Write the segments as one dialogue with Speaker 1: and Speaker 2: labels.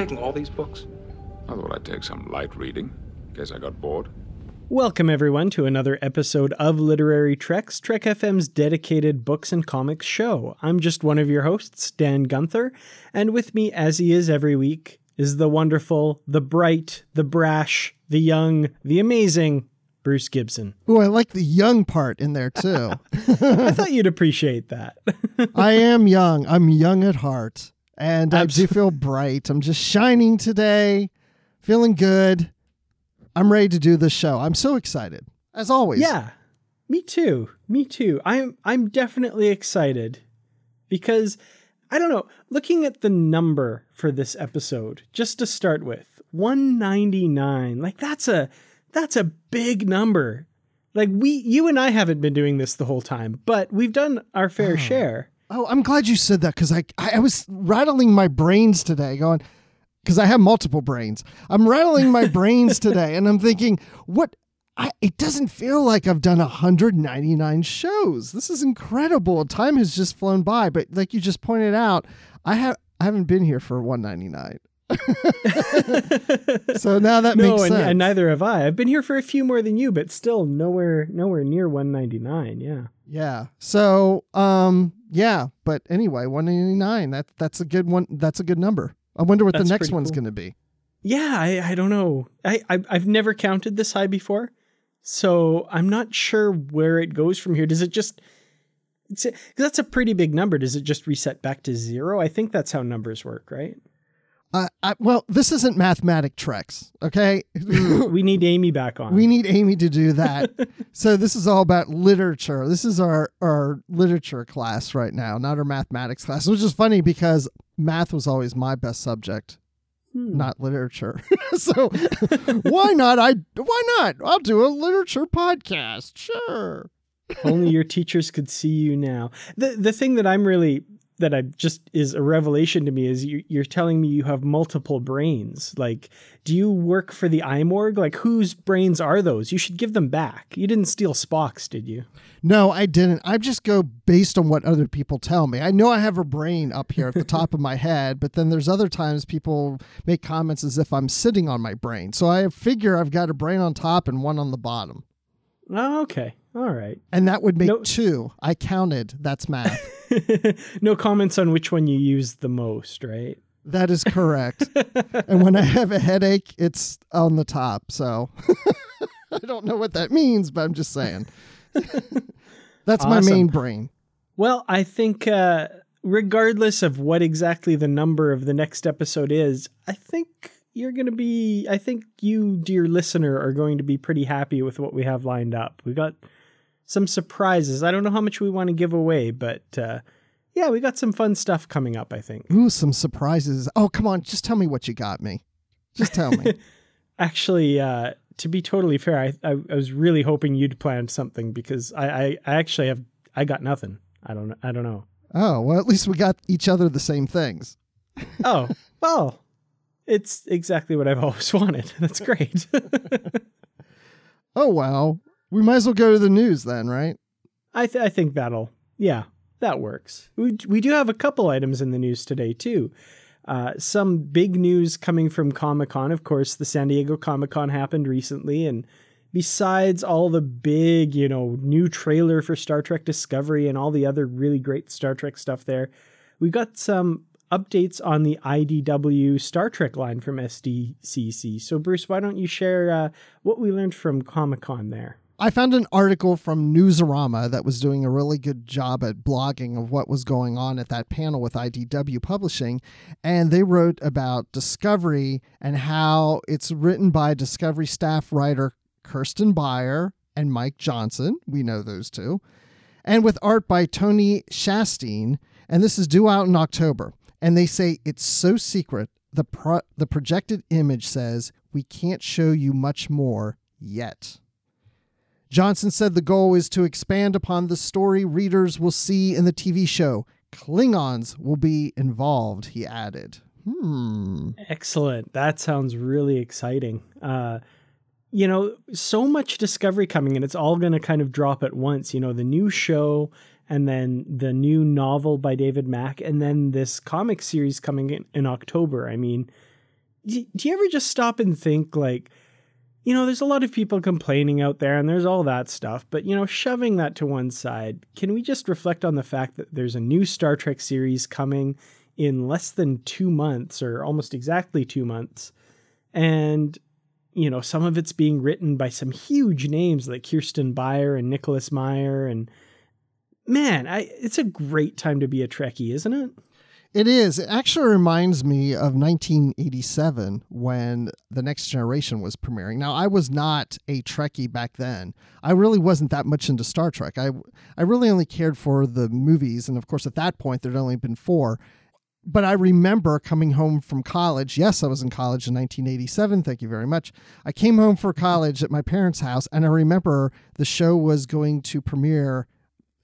Speaker 1: Taking all these books? I thought I'd take some light reading, in case I got bored.
Speaker 2: Welcome, everyone, to another episode of Literary Treks, Trek FM's dedicated books and comics show. I'm just one of your hosts, Dan Gunther, and with me, as he is every week, is the wonderful, the bright, the brash, the young, the amazing Bruce Gibson.
Speaker 3: Oh, I like the young part in there too.
Speaker 2: I thought you'd appreciate that.
Speaker 3: I am young. I'm young at heart. And uh, I do feel bright. I'm just shining today, feeling good. I'm ready to do this show. I'm so excited, as always.
Speaker 2: Yeah, me too. Me too. I'm I'm definitely excited because I don't know. Looking at the number for this episode, just to start with, 199. Like that's a that's a big number. Like we you and I haven't been doing this the whole time, but we've done our fair ah. share.
Speaker 3: Oh, I'm glad you said that because I, I was rattling my brains today, going because I have multiple brains. I'm rattling my brains today, and I'm thinking, what? I, it doesn't feel like I've done 199 shows. This is incredible. Time has just flown by. But like you just pointed out, I have I haven't been here for 199. so now that
Speaker 2: No,
Speaker 3: makes
Speaker 2: and,
Speaker 3: sense.
Speaker 2: and neither have I. I've been here for a few more than you, but still nowhere nowhere near 199. Yeah.
Speaker 3: Yeah. So, um, yeah. But anyway, 189. That that's a good one. That's a good number. I wonder what
Speaker 2: That's
Speaker 3: the next one's
Speaker 2: cool.
Speaker 3: going to be.
Speaker 2: Yeah, I, I don't know. I, I I've never counted this high before, so I'm not sure where it goes from here. Does it just? It's that's a pretty big number. Does it just reset back to zero? I think that's how numbers work, right?
Speaker 3: Uh, I, well, this isn't mathematic treks, okay?
Speaker 2: we need Amy back on.
Speaker 3: we need Amy to do that. so this is all about literature. This is our our literature class right now, not our mathematics class, which is funny because math was always my best subject,
Speaker 2: Hmm.
Speaker 3: not literature. so why not? I why not? I'll do a literature podcast. Sure.
Speaker 2: Only your teachers could see you now. The the thing that I'm really that I just is a revelation to me is you, you're telling me you have multiple brains. Like, do you work for the Eymorg? Like, whose brains are those? You should give them back. You didn't steal Spock's, did you?
Speaker 3: No, I didn't. I just go based on what other people tell me. I know I have a brain up here at the top of my head, but then there's other times people make comments as if I'm sitting on my brain. So I figure I've got a brain on top and one on the bottom.
Speaker 2: Oh, okay. All right.
Speaker 3: And that would make
Speaker 2: No-
Speaker 3: two. I counted. That's math.
Speaker 2: no comments on which one you use the most, right?
Speaker 3: that is correct. and when I have a headache, it's on the top. So I don't know what that means, but I'm just saying. That's my main brain.
Speaker 2: Well, I think uh, regardless of what exactly the number of the next episode is, I think you're going to be, I think you, dear listener, are going to be pretty happy with what we have lined up. We got some surprises. I don't know how much we want to give away, but uh, yeah, we got some fun stuff coming up, I think.
Speaker 3: Ooh, some surprises. Oh, come on. Just tell me what you got me. Just tell me.
Speaker 2: Actually, uh, to be totally fair, I, I, I was really hoping you'd planned something because I, I, I actually have, I got nothing. I don't, I don't know.
Speaker 3: Oh, well, at least we got each other the same things.
Speaker 2: Oh, well, it's exactly what I've always wanted. That's great.
Speaker 3: Oh, wow. We might as well go to the news then, right?
Speaker 2: I, th- I think that'll, yeah, that works. We, we do have a couple items in the news today, too. Uh, some big news coming from Comic Con. Of course, the San Diego Comic Con happened recently. And besides all the big, you know, new trailer for Star Trek Discovery and all the other really great Star Trek stuff there, we got some updates on the IDW Star Trek line from SDCC. So, Bruce, why don't you share uh, what we learned from Comic Con there?
Speaker 3: I found an article from Newsarama that was doing a really good job at blogging of what was going on at that panel with IDW Publishing. And they wrote about Discovery and how it's written by Discovery staff writer Kirsten Beyer and Mike Johnson. We know those two. And with art by Tony Shasteen. And this is due out in October. And they say it's so secret. The, pro- the projected image says, We can't show you much more yet. Johnson said the goal is to expand upon the story readers will see in the TV show. Klingons will be involved, he added. Hmm.
Speaker 2: Excellent. That sounds really exciting. Uh, you know, so much discovery coming, and it's all going to kind of drop at once. You know, the new show, and then the new novel by David Mack, and then this comic series coming in, in October. I mean, do, do you ever just stop and think, like, you know, there's a lot of people complaining out there and there's all that stuff, but you know, shoving that to one side, can we just reflect on the fact that there's a new Star Trek series coming in less than two months or almost exactly two months? And, you know, some of it's being written by some huge names like Kirsten Beyer and Nicholas Meyer. And man, I, it's a great time to be a Trekkie, isn't it?
Speaker 3: It is. It actually reminds me of 1987 when The Next Generation was premiering. Now, I was not a Trekkie back then. I really wasn't that much into Star Trek. I, I really only cared for the movies. And of course, at that point, there'd only been four. But I remember coming home from college. Yes, I was in college in 1987. Thank you very much. I came home for college at my parents' house, and I remember the show was going to premiere,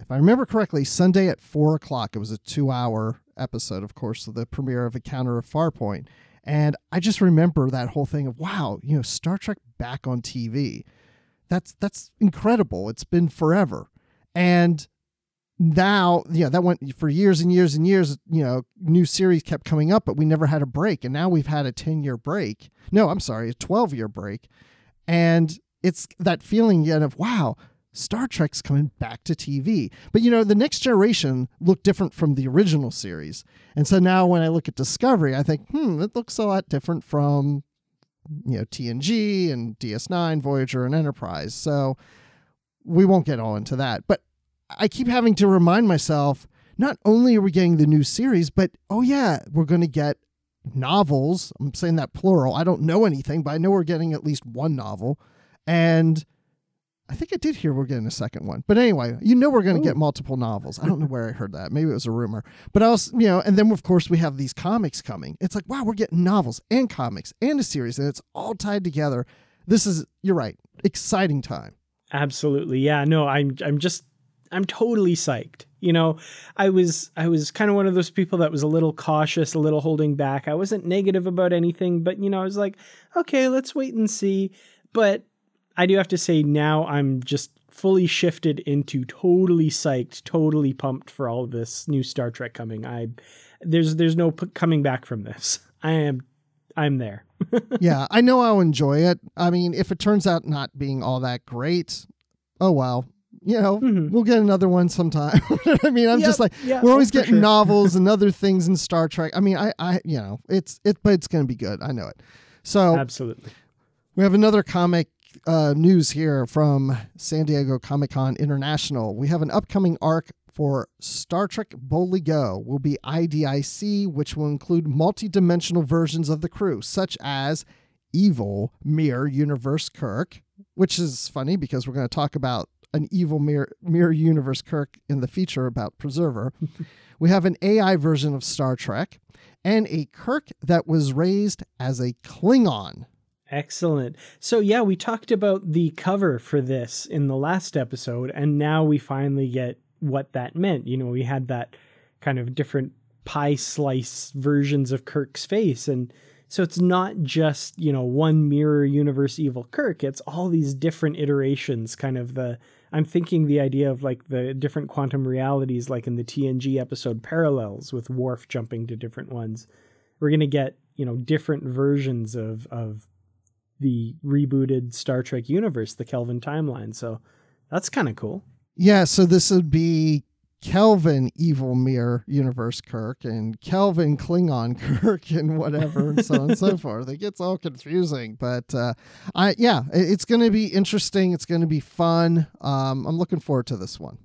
Speaker 3: if I remember correctly, Sunday at four o'clock. It was a two hour episode, of course, of the premiere of Encounter of Farpoint. And I just remember that whole thing of wow, you know, Star Trek back on TV. That's that's incredible. It's been forever. And now, yeah, that went for years and years and years, you know, new series kept coming up, but we never had a break. And now we've had a 10 year break. No, I'm sorry, a 12 year break. And it's that feeling again of wow, Star Trek's coming back to TV. But you know, the next generation looked different from the original series. And so now when I look at Discovery, I think, hmm, it looks a lot different from you know, TNG and DS9, Voyager and Enterprise. So we won't get all into that. But I keep having to remind myself, not only are we getting the new series, but oh yeah, we're going to get novels. I'm saying that plural. I don't know anything, but I know we're getting at least one novel. And I think I did hear we're getting a second one. But anyway, you know we're going to get multiple novels. I don't know where I heard that. Maybe it was a rumor. But I was, you know, and then of course we have these comics coming. It's like, wow, we're getting novels and comics and a series and it's all tied together. This is you're right. Exciting time.
Speaker 2: Absolutely. Yeah, no, I'm I'm just I'm totally psyched. You know, I was I was kind of one of those people that was a little cautious, a little holding back. I wasn't negative about anything, but you know, I was like, okay, let's wait and see. But I do have to say now I'm just fully shifted into totally psyched, totally pumped for all this new Star Trek coming. I there's there's no p- coming back from this. I am I'm there.
Speaker 3: yeah, I know I'll enjoy it. I mean, if it turns out not being all that great, oh well. You know, mm-hmm. we'll get another one sometime. I mean, I'm yep, just like yeah, we're always getting sure. novels and other things in Star Trek. I mean, I, I, you know, it's it, but it's going to be good. I know it. So
Speaker 2: absolutely,
Speaker 3: we have another comic uh, news here from San Diego Comic Con International. We have an upcoming arc for Star Trek Boldly Go will be IDIC, which will include multi-dimensional versions of the crew, such as evil mirror universe Kirk, which is funny because we're going to talk about an evil mirror, mirror universe Kirk in the feature about Preserver. we have an AI version of Star Trek and a Kirk that was raised as a Klingon.
Speaker 2: Excellent. So, yeah, we talked about the cover for this in the last episode, and now we finally get what that meant. You know, we had that kind of different pie slice versions of Kirk's face, and So it's not just, you know, one mirror universe evil Kirk, it's all these different iterations, kind of the I'm thinking the idea of like the different quantum realities like in the TNG episode Parallels with Worf jumping to different ones. We're going to get, you know, different versions of of the rebooted Star Trek universe, the Kelvin timeline. So that's kind of cool.
Speaker 3: Yeah, so this would be Kelvin Evil Mirror Universe Kirk and Kelvin Klingon Kirk and whatever and so on and so forth. It gets all confusing, but uh, I yeah, it's going to be interesting. It's going to be fun. Um, I'm looking forward to this one.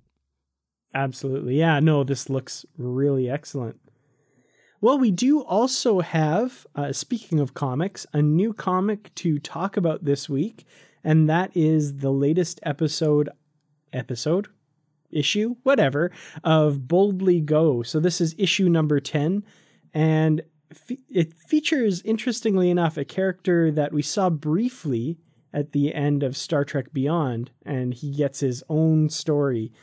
Speaker 2: Absolutely, yeah. No, this looks really excellent. Well, we do also have, uh, speaking of comics, a new comic to talk about this week, and that is the latest episode. Episode? issue, whatever, of Boldly Go. So this is issue number 10, and it features, interestingly enough, a character that we saw briefly at the end of Star Trek Beyond, and he gets his own story.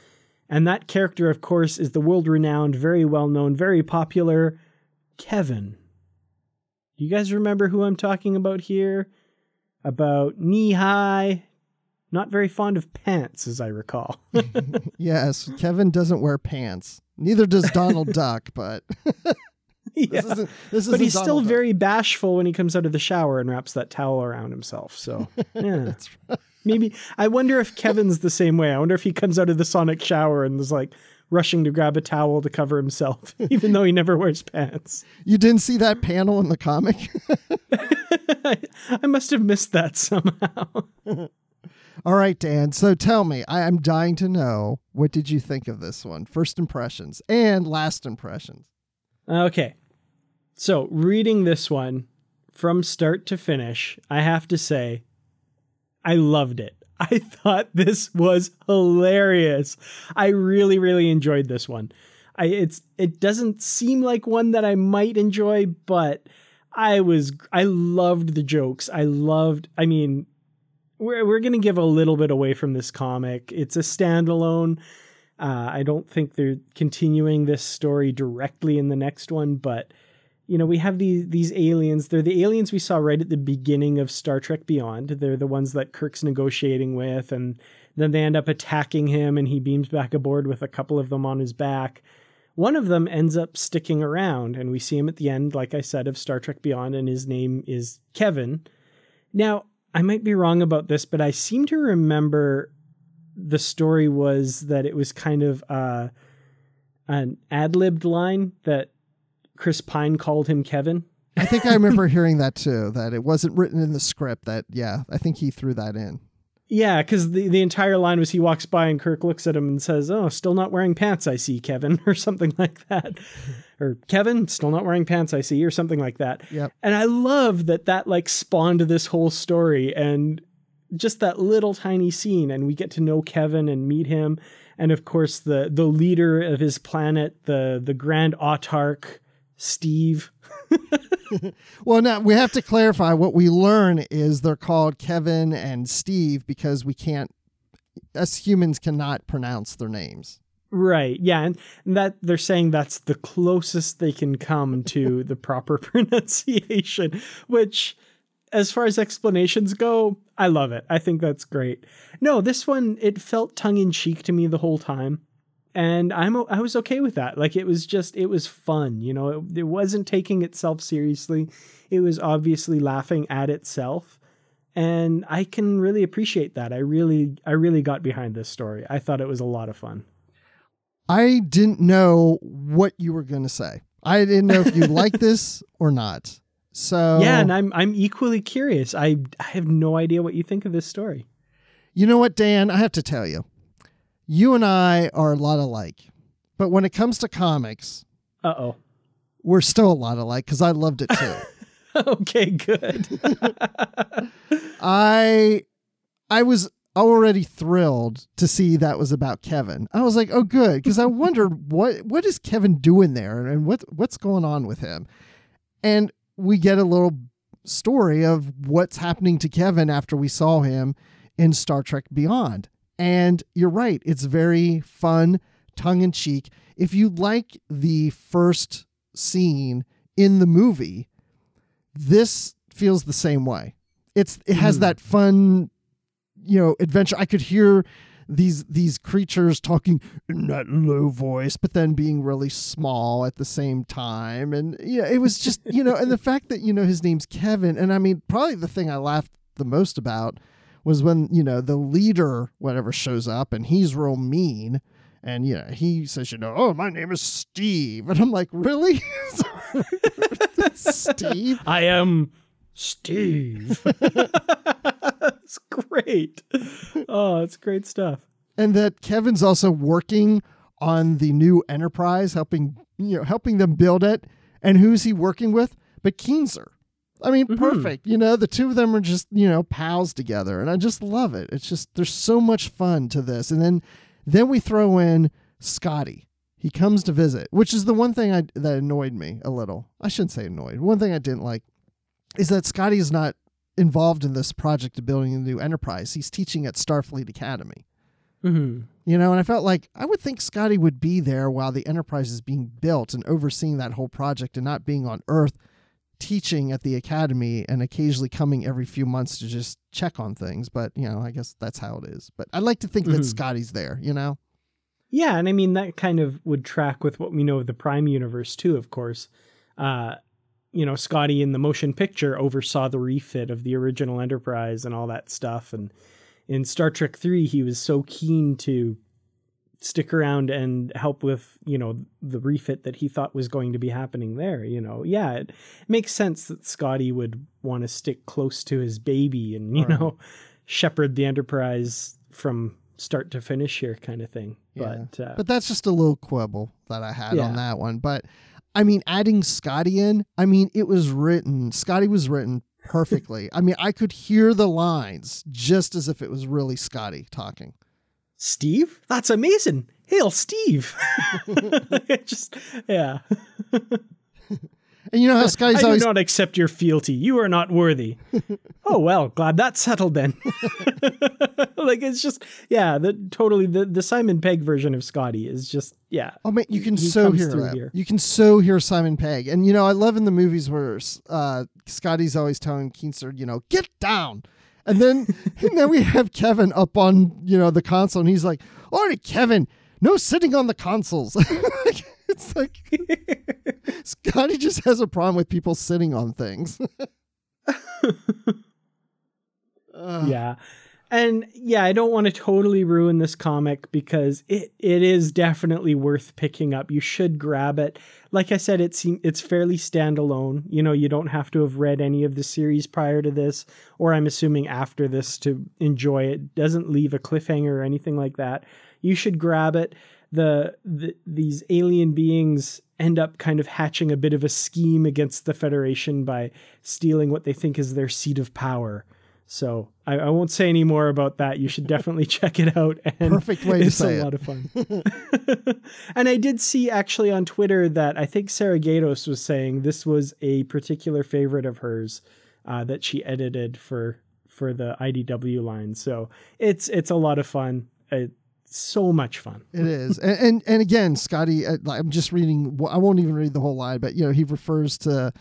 Speaker 2: And that character, of course, is the world renowned, very well known, very popular Kevin. You guys remember who I'm talking about here? About knee high, not very fond of pants, as I recall.
Speaker 3: yes, Kevin doesn't wear pants. Neither does Donald Duck, but.
Speaker 2: yeah. This isn't, this but he's Donald still Duck. very bashful when he comes out of the shower and wraps that towel around himself. So, yeah. Maybe I wonder if Kevin's the same way. I wonder if he comes out of the sonic shower and is like rushing to grab a towel to cover himself, even though he never wears pants.
Speaker 3: You didn't see that panel in the comic?
Speaker 2: I, must have missed that somehow.
Speaker 3: All right, Dan. So tell me, I am dying to know what did you think of this one? First impressions and last impressions.
Speaker 2: Okay. So, reading this one from start to finish, I have to say I loved it. I thought this was hilarious. I really really enjoyed this one. I it's it doesn't seem like one that I might enjoy, but I was I loved the jokes. I loved I mean we're we're to give a little bit away from this comic. It's a standalone. Uh, I don't think they're continuing this story directly in the next one, but you know we have these these aliens. They're the aliens we saw right at the beginning of Star Trek Beyond. They're the ones that Kirk's negotiating with, and then they end up attacking him, and he beams back aboard with a couple of them on his back. One of them ends up sticking around, and we see him at the end, like I said, of Star Trek Beyond, and his name is Kevin. Now, I might be wrong about this, but I seem to remember the story was that it was kind of uh, an ad libbed line that Chris Pine called him Kevin.
Speaker 3: I think I remember hearing that too, that it wasn't written in the script. That, yeah, I think he threw that in.
Speaker 2: Yeah, because the, the entire line was he walks by and Kirk looks at him and says, Oh, still not wearing pants, I see, Kevin, or something like that. or Kevin, still not wearing pants, I see, or something like that.
Speaker 3: Yep.
Speaker 2: And I love that that like spawned this whole story and just that little tiny scene. And we get to know Kevin and meet him. And of course, the the leader of his planet, the the Grand Autarch, Steve.
Speaker 3: well, now we have to clarify what we learn is they're called Kevin and Steve because we can't, us humans cannot pronounce their names.
Speaker 2: Right. Yeah, and that they're saying that's the closest they can come to the proper pronunciation, which as far as explanations go, I love it. I think that's great. No, this one it felt tongue in cheek to me the whole time and I'm I was okay with that. Like it was just it was fun, you know. It, it wasn't taking itself seriously. It was obviously laughing at itself, and I can really appreciate that. I really I really got behind this story. I thought it was a lot of fun.
Speaker 3: I didn't know what you were going to say. I didn't know if you liked this or not. So
Speaker 2: Yeah, and I'm I'm equally curious. I I have no idea what you think of this story.
Speaker 3: You know what, Dan? I have to tell you you and I are a lot alike. But when it comes to comics,
Speaker 2: uh oh,
Speaker 3: we're still a lot alike because I loved it too.
Speaker 2: okay, good.
Speaker 3: I I was already thrilled to see that was about Kevin. I was like, oh, good, because I wondered what what is Kevin doing there and what what's going on with him, and we get a little story of what's happening to Kevin after we saw him in Star Trek Beyond. And you're right, it's very fun, tongue in cheek. If you like the first scene in the movie, this feels the same way. It's it has
Speaker 2: Mhm.
Speaker 3: that fun, you know, adventure. I could hear these these creatures talking in that low voice, but then being really small at the same time. And yeah, it was just you know, and the fact that you know his name's Kevin, and I mean, probably the thing I laughed the most about was when you know the leader whatever shows up and he's real mean. And you know he says you know oh my name is steve. And i'm like really? Steve?
Speaker 2: I am Steve. It's great. Oh, it's great stuff.
Speaker 3: and that kevin's also working on the new enterprise helping you know helping them build it. And who's he working with? But keenser i mean
Speaker 2: Mhm.
Speaker 3: perfect you know the two of them are just you know pals together and i just love it. It's just there's so much fun to this and then then we throw in scotty. He comes to visit which is the one thing I, that annoyed me a little. I shouldn't say annoyed. One thing i didn't like is that scotty is not involved in this project of building a new enterprise. He's teaching at starfleet academy.
Speaker 2: Hmm
Speaker 3: you know, and I felt like I would think Scotty would be there while the Enterprise is being built and overseeing that whole project and not being on Earth teaching at the academy and occasionally coming every few months to just check on things. But, you know, I guess that's how it is. But I'd like to think that
Speaker 2: Mhm.
Speaker 3: Scotty's there, you know?
Speaker 2: Yeah, and I mean that kind of would track with what we know of the Prime universe too. Of course, uh, you know, Scotty in the motion picture oversaw the refit of the original Enterprise and all that stuff, and in Star Trek Three, he was so keen to stick around and help with you know the refit that he thought was going to be happening there. You know, yeah, it makes sense that Scotty would want to stick close to his baby and you
Speaker 3: Right.
Speaker 2: know shepherd the Enterprise from start to finish here, kind of thing.
Speaker 3: Yeah.
Speaker 2: But, uh,
Speaker 3: But that's just a little quibble that I had on that one. But I mean, adding Scotty in, I mean, it was written, Scotty was written perfectly. I mean, I could hear the lines just as if it was really Scotty talking.
Speaker 2: Steve, that's amazing. Hail, Steve. Just yeah.
Speaker 3: And you know how
Speaker 2: I
Speaker 3: Scotty's
Speaker 2: do
Speaker 3: always
Speaker 2: not accept your fealty. You are not worthy. oh well, glad that's settled then. like it's just yeah, the totally the, the Simon Pegg version of Scotty is just yeah.
Speaker 3: Oh man, you can
Speaker 2: He
Speaker 3: so
Speaker 2: comes
Speaker 3: hear
Speaker 2: here.
Speaker 3: You can so hear Simon Pegg, and you know I love in the movies where uh, Scotty's always telling Keenser, you know, get down, and then and then we have Kevin up on you know the console, and he's like, all right, Kevin, no sitting on the consoles. it's like Scotty just has a problem with people sitting on things. Ugh.
Speaker 2: yeah. And yeah, I don't want to totally ruin this comic because it, it is definitely worth picking up. You should grab it. Like I said, it seem, it's fairly standalone. You know, you don't have to have read any of the series prior to this, or I'm assuming after this to enjoy it. Doesn't leave a cliffhanger or anything like that. You should grab it. The, the these alien beings end up kind of hatching a bit of a scheme against the Federation by stealing what they think is their seat of power. So I, I won't say any more about that. You should definitely check it out. And
Speaker 3: Perfect way to say it.
Speaker 2: it's a lot of fun. and I did see actually on Twitter that I think Sarah Gaydos was saying this was a particular favorite of hers uh, that she edited for for the IDW line. So it's it's a lot of fun. It's so much fun.
Speaker 3: It is, and and, and again, Scotty. uh, like, I'm just reading. I won't even read the whole line, but you know, he refers to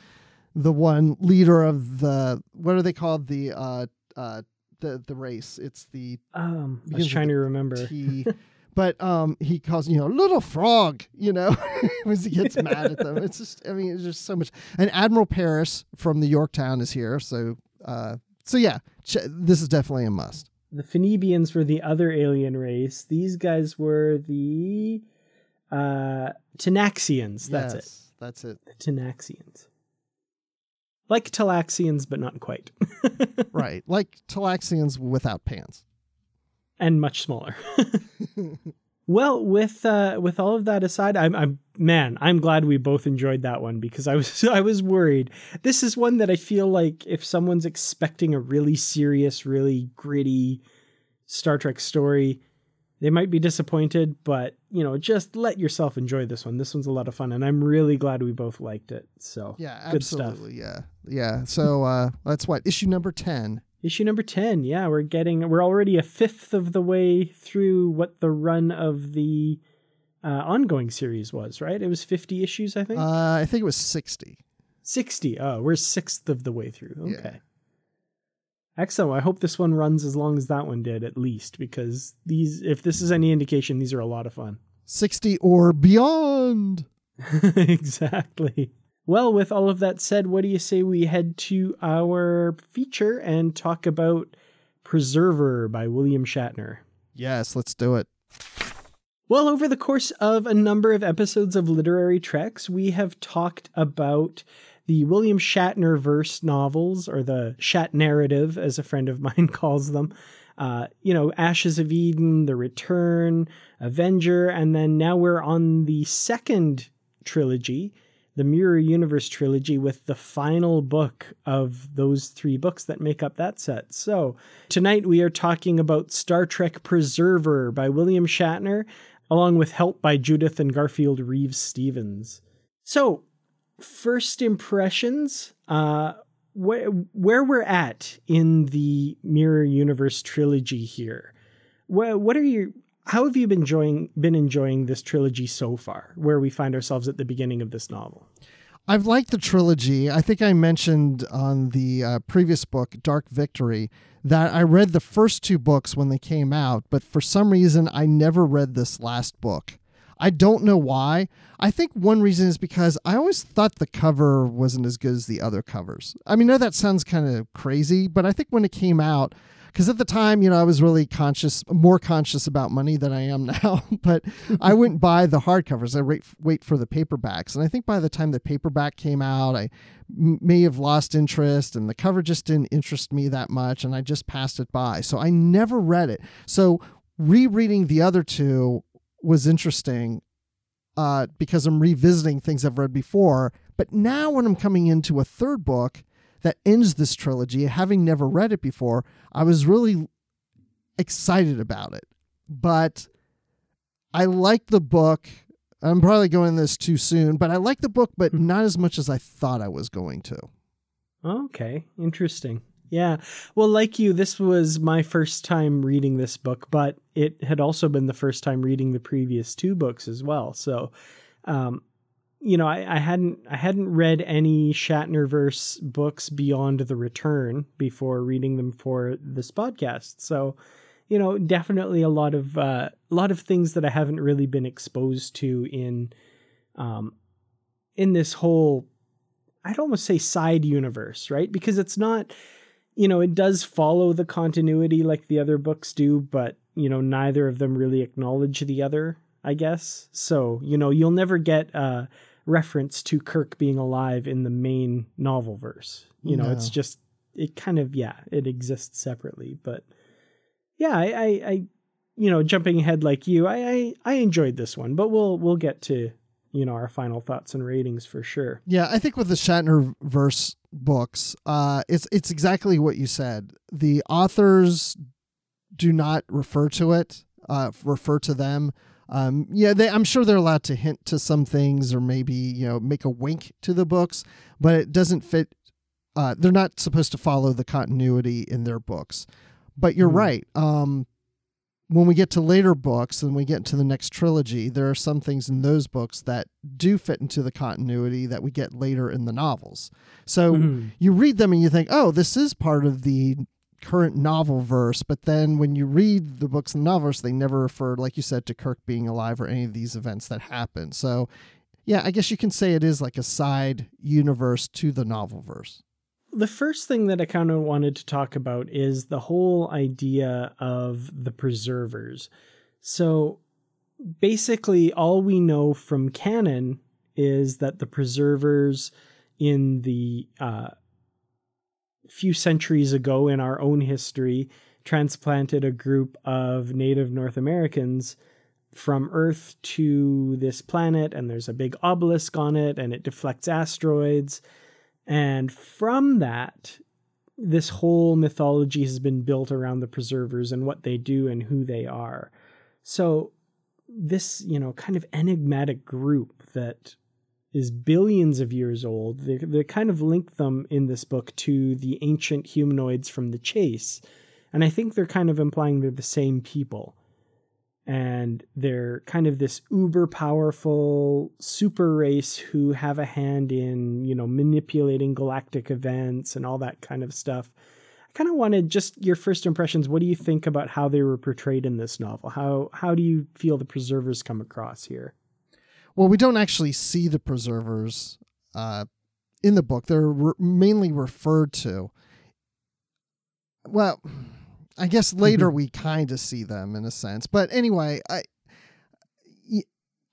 Speaker 3: the one leader of the what are they called the uh uh the the race. It's the
Speaker 2: Um, I was trying to remember.
Speaker 3: T. But um, he calls you know little frog, you know, when he gets mad at them. It's just, I mean, it's just so much. And Admiral Paris from the Yorktown is here, so uh, so yeah, ch- this is definitely a must.
Speaker 2: the Phoebians were the other alien race. These guys were the uh Tenaxians. That's it.
Speaker 3: That's it.
Speaker 2: The Tenaxians. Like Talaxians, but not quite.
Speaker 3: Right, like Talaxians without pants.
Speaker 2: and much smaller. well, with uh, with all of that aside, I'm, I'm man, I'm glad we both enjoyed that one because I was I was worried. This is one that I feel like if someone's expecting a really serious, really gritty Star Trek story, they might be disappointed. But you know, just let yourself enjoy this one. This one's a lot of fun, and I'm really glad we both liked it. So
Speaker 3: Yeah,
Speaker 2: good stuff.
Speaker 3: absolutely. Yeah, yeah. So uh, that's what issue number ten.
Speaker 2: Issue number 10. Yeah, we're getting, we're already a fifth of the way through what the run of the uh, ongoing series was, right? It was 50 issues, I think.
Speaker 3: Uh, I think it was sixty.
Speaker 2: 60. Oh, we're sixth of the way through. Okay. Excellent. I hope this one runs as long as that one did, at least, because these, if this is any indication, these are a lot of fun.
Speaker 3: 60 or beyond.
Speaker 2: exactly. Well, with all of that said, what do you say we head to our feature and talk about Preserver by William Shatner?
Speaker 3: Yes, let's do it.
Speaker 2: Well, over the course of a number of episodes of Literary Treks, we have talked about the William Shatner verse novels, or the Shat narrative, as a friend of mine calls them. Uh, you know, Ashes of Eden, The Return, Avenger, and then now we're on the second trilogy, the Mirror Universe trilogy, with the final book of those three books that make up that set. So tonight we are talking about Star Trek Preserver by William Shatner, along with help by Judith and Garfield Reeves Stevens. So, first impressions, uh, where where we're at in the Mirror Universe trilogy here. What what are your how have you been enjoying been enjoying this trilogy so far? Where we find ourselves at the beginning of this novel.
Speaker 3: I've liked the trilogy. I think I mentioned on the uh, previous book, Dark Victory, that I read the first two books when they came out, but for some reason I never read this last book. I don't know why. I think one reason is because I always thought the cover wasn't as good as the other covers. I mean, I know that sounds kind of crazy, but I think when it came out, because at the time, you know, I was really conscious, more conscious about money than I am now. but I wouldn't buy the hardcovers. I wait, wait for the paperbacks, and I think by the time the paperback came out, I may have lost interest, and the cover just didn't interest me that much, and I just passed it by. So I never read it. So rereading the other two was interesting uh, because I'm revisiting things I've read before. But now, when I'm coming into a third book that ends this trilogy, having never read it before, I was really excited about it. But I like the book. I'm probably going this too soon, but I like the book, but not as much as I thought I was going to.
Speaker 2: Okay, interesting. Yeah. Well, like you, this was my first time reading this book, but it had also been the first time reading the previous two books as well. So, um, you know, I, I hadn't I hadn't read any Shatnerverse books beyond The Return before reading them for this podcast. So, you know, definitely a lot of uh, a lot of things that I haven't really been exposed to in um, in this whole I'd almost say side universe, right? Because it's not you know, it does follow the continuity like the other books do, but, you know, neither of them really acknowledge the other, I guess. So, you know, you'll never get a reference to Kirk being alive in the main novel verse. You know,
Speaker 3: No.
Speaker 2: it's just, it kind of, yeah, it exists separately. But yeah, I, I, I you know, jumping ahead like you, I, I, I enjoyed this one, but we'll, we'll get to, you know, our final thoughts and ratings for sure.
Speaker 3: Yeah, I think with the Shatner verse books, uh, it's it's exactly what you said. The authors do not refer to it, uh, refer to them. Um, yeah, they, I'm sure they're allowed to hint to some things or maybe you know make a wink to the books, but it doesn't fit. Uh, they're not supposed to follow the continuity in their books. But you're
Speaker 2: Mhm.
Speaker 3: right. Um, when we get to later books and we get to the next trilogy, there are some things in those books that do fit into the continuity that we get later in the novels. So
Speaker 2: Mhm.
Speaker 3: you read them and you think, oh, this is part of the current novel verse. But then when you read the books and novels, they never refer, like you said, to Kirk being alive or any of these events that happen. So yeah, I guess you can say it is like a side universe to the novel verse.
Speaker 2: The first thing that I kind of wanted to talk about is the whole idea of the preservers. So basically, all we know from canon is that the preservers in the uh, few centuries ago in our own history transplanted a group of native North Americans from Earth to this planet, and there's a big obelisk on it, and it deflects asteroids. And from that, this whole mythology has been built around the preservers and what they do and who they are. So, this, you know, kind of enigmatic group that is billions of years old, they, they kind of link them in this book to the ancient humanoids from the chase. And I think they're kind of implying they're the same people. And they're kind of this uber powerful super race who have a hand in you know manipulating galactic events and all that kind of stuff. I kind of wanted just your first impressions. What do you think about how they were portrayed in this novel? How how do you feel the preservers come across here?
Speaker 3: Well we don't actually see the preservers uh, in the book. They're re- mainly referred to. Well I guess later mm-hmm. we kind of see them in a sense. But anyway, I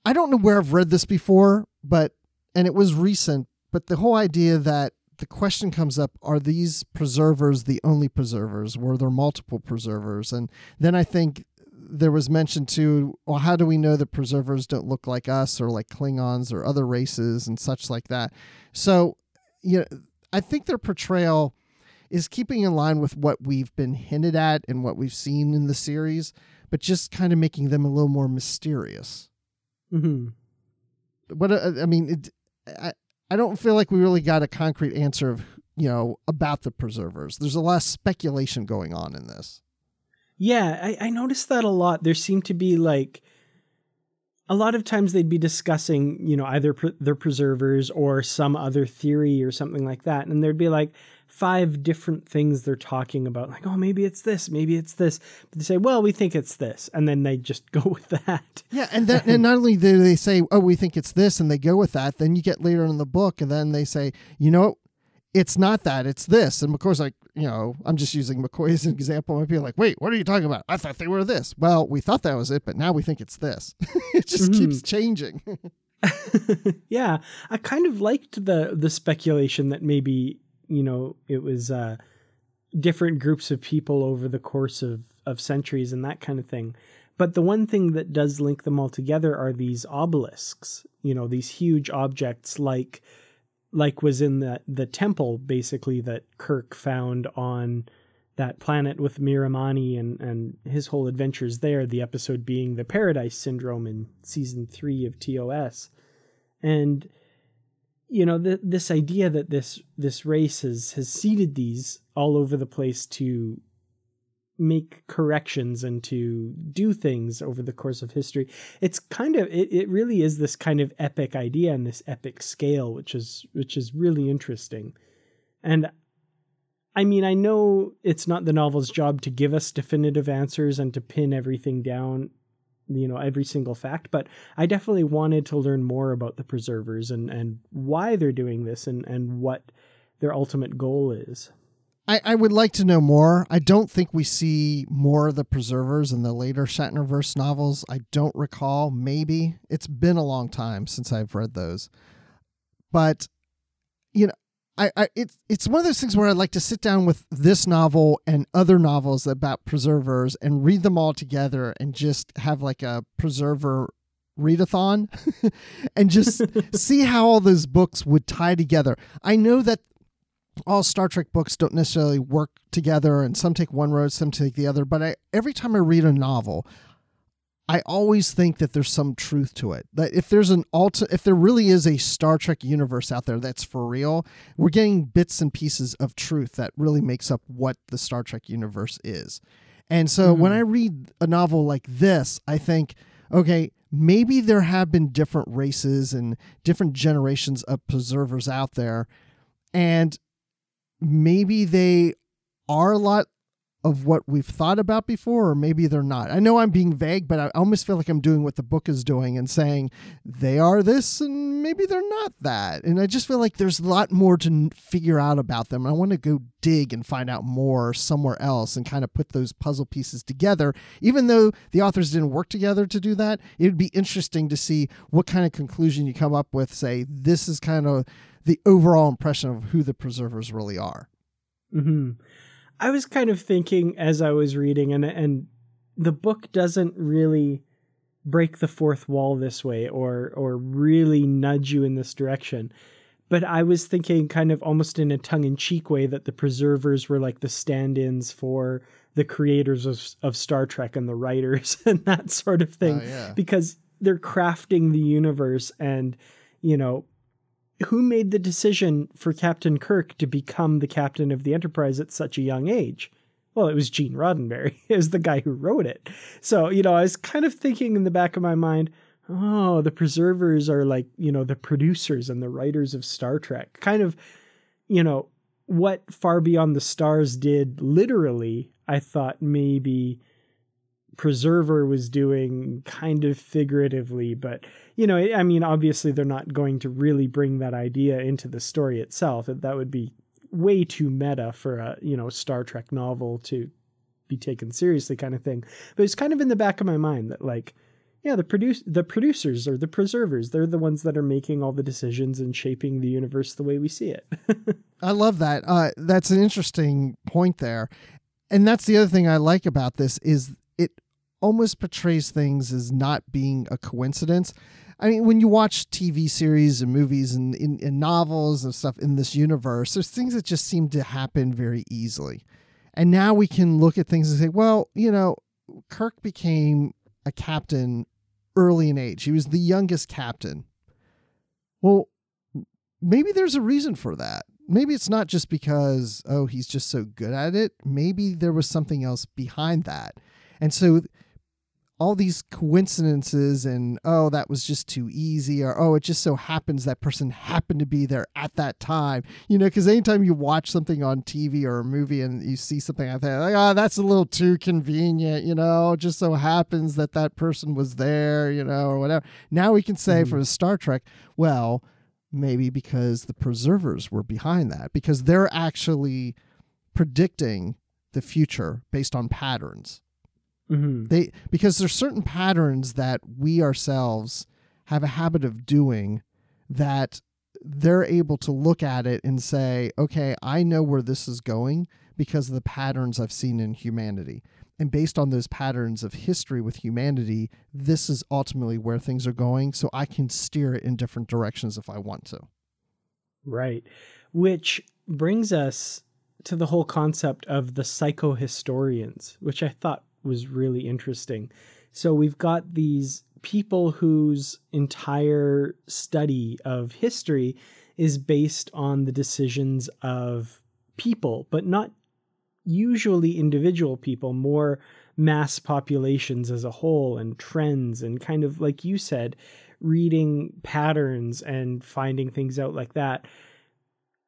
Speaker 3: I don't know where I've read this before, but and it was recent, but the whole idea that the question comes up are these preservers the only preservers? Were there multiple preservers? And then i think there was mention too well how do we know that preservers don't look like us or like klingons or other races and such like that? So you know i think their portrayal is keeping in line with what we've been hinted at and what we've seen in the series, but just kind of making them a little more mysterious.
Speaker 2: Mm-hmm.
Speaker 3: What uh, I mean, it, I I don't feel like we really got a concrete answer of you know about the preservers. There's a lot of speculation going on in this.
Speaker 2: Yeah, I, I noticed that a lot. There seemed to be like a lot of times they'd be discussing, you know, either pre- their preservers or some other theory or something like that, and there'd be like, five different things they're talking about. Like, oh, maybe it's this, maybe it's this. But they say, well, we think it's this, and then they just go with that.
Speaker 3: Yeah, and then and not only do they say, oh, we think it's this, and they go with that, then you get later in the book, and then they say, you know, it's not that, it's this. And of course, like, you know, I'm just using McCoy as an example. Might be like, wait, what are you talking about? I thought they were this. Well, we thought that was it, but now we think it's this. it just mm-hmm. keeps changing.
Speaker 2: yeah, I kind of liked the the speculation that maybe you know it was uh, different groups of people over the course of of centuries and that kind of thing. But the one thing that does link them all together are these obelisks. You know, these huge objects like like was in the the temple basically that Kirk found on that planet with Miramanee and and his whole adventures there. The episode being the Paradise Syndrome in season three of TOS, and you know the, this idea that this this race has has seeded these all over the place to make corrections and to do things over the course of history it's kind of it, it really is this kind of epic idea and this epic scale which is which is really interesting. And i mean i know it's not the novel's job to give us definitive answers and to pin everything down you know every single fact but i definitely wanted to learn more about the preservers and and why they're doing this and and what their ultimate goal is
Speaker 3: I, I would like to know more. I don't think we see more of the preservers in the later Shatnerverse novels. I don't recall. Maybe it's been a long time since I've read those, but you know, I, I it's it's one of those things where I'd like to sit down with this novel and other novels about preservers and read them all together and just have like a preserver readathon and just see how all those books would tie together. I know that all Star Trek books don't necessarily work together and some take one road, some take the other, but I, every time I read a novel, I always think that there's some truth to it. That if there's an alt, if there really is a Star Trek universe out there that's for real, we're getting bits and pieces of truth that really makes up what the Star Trek universe is. And so mm-hmm. when I read a novel like this, I think, okay, maybe there have been different races and different generations of preservers out there, and maybe they are a lot of what we've thought about before, or maybe they're not. I know I'm being vague, but I almost feel like I'm doing what the book is doing and saying they are this and maybe they're not that. And I just feel like there's a lot more to figure out about them. I want to go dig and find out more somewhere else and kind of put those puzzle pieces together. Even though the authors didn't work together to do that, it would be interesting to see what kind of conclusion you come up with. Say, this is kind of the overall impression of who the preservers really are.
Speaker 2: Hmm. I was kind of thinking as I was reading, and and the book doesn't really break the fourth wall this way, or or really nudge you in this direction. But I was thinking, kind of almost in a tongue in cheek way, that the preservers were like the stand ins for the creators of, of Star Trek and the writers and that sort of thing,
Speaker 3: oh, yeah.
Speaker 2: because they're crafting the universe and you know who made the decision for Captain Kirk to become the captain of the Enterprise at such a young age? well, it was Gene Roddenberry. Was the guy who wrote it. So, you know, I was kind of thinking in the back of my mind, oh, the preservers are like, you know, the producers and the writers of Star Trek. Kind of, you know, what Far Beyond the Stars did literally, I thought maybe Preserver was doing kind of figuratively, but you know, I mean, obviously they're not going to really bring that idea into the story itself. That would be way too meta for a you know Star Trek novel to be taken seriously, kind of thing. But it's kind of in the back of my mind that like, yeah, the produce the producers or the preservers, they're the ones that are making all the decisions and shaping the universe the way we see it.
Speaker 3: I love that. Uh, that's an interesting point there, and that's the other thing I like about this is it almost portrays things as not being a coincidence. I mean, when you watch TV series and movies and in, novels and stuff in this universe, there's things that just seem to happen very easily. And now we can look at things and say, well, you know, Kirk became a captain early in age. He was the youngest captain. Well, maybe there's a reason for that. Maybe it's not just because, oh, he's just so good at it. Maybe there was something else behind that. And so all these coincidences and oh that was just too easy or oh it just so happens that person happened to be there at that time. You know because anytime you watch something on tv or a movie and you see something like that like oh that's a little too convenient you know just so happens that that person was there you know or whatever. Now we can say mm-hmm. for star trek well maybe because the preservers were behind that because they're actually predicting the future based on patterns Mm-hmm. They because there's certain patterns that we ourselves have a habit of doing that they're able to look at it and say, okay, I know where this is going because of the patterns I've seen in humanity. And based on those patterns of history with humanity, this is ultimately where things are going. So I can steer it in different directions if I want to.
Speaker 2: Right. Which brings us to the whole concept of the psychohistorians, which I thought was really interesting. So we've got these people whose entire study of history is based on the decisions of people, but not usually individual people, more mass populations as a whole and trends and kind of like you said, reading patterns and finding things out like that.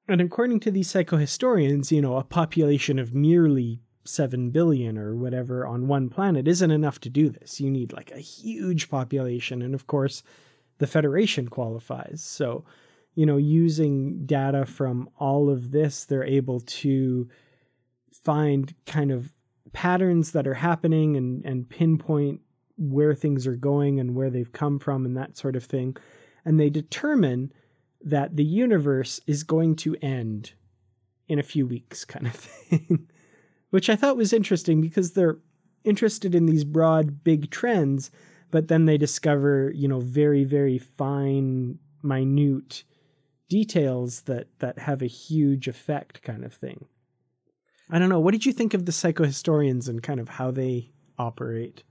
Speaker 2: And according to these psychohistorians, you know, a population of merely 7 billion or whatever on one planet isn't enough to do this. You need like a huge population. And of course, the Federation qualifies. So, you know, using data from all of this, they're able to find kind of patterns that are happening and, and pinpoint where things are going and where they've come from and that sort of thing. And they determine that the universe is going to end in a few weeks, kind of thing which I thought was interesting because they're interested in these broad, big trends, but then they discover, you know, very, very fine, minute details that that have a huge effect, kind of thing. I don't know. What did you think of the psychohistorians and kind of how they operate?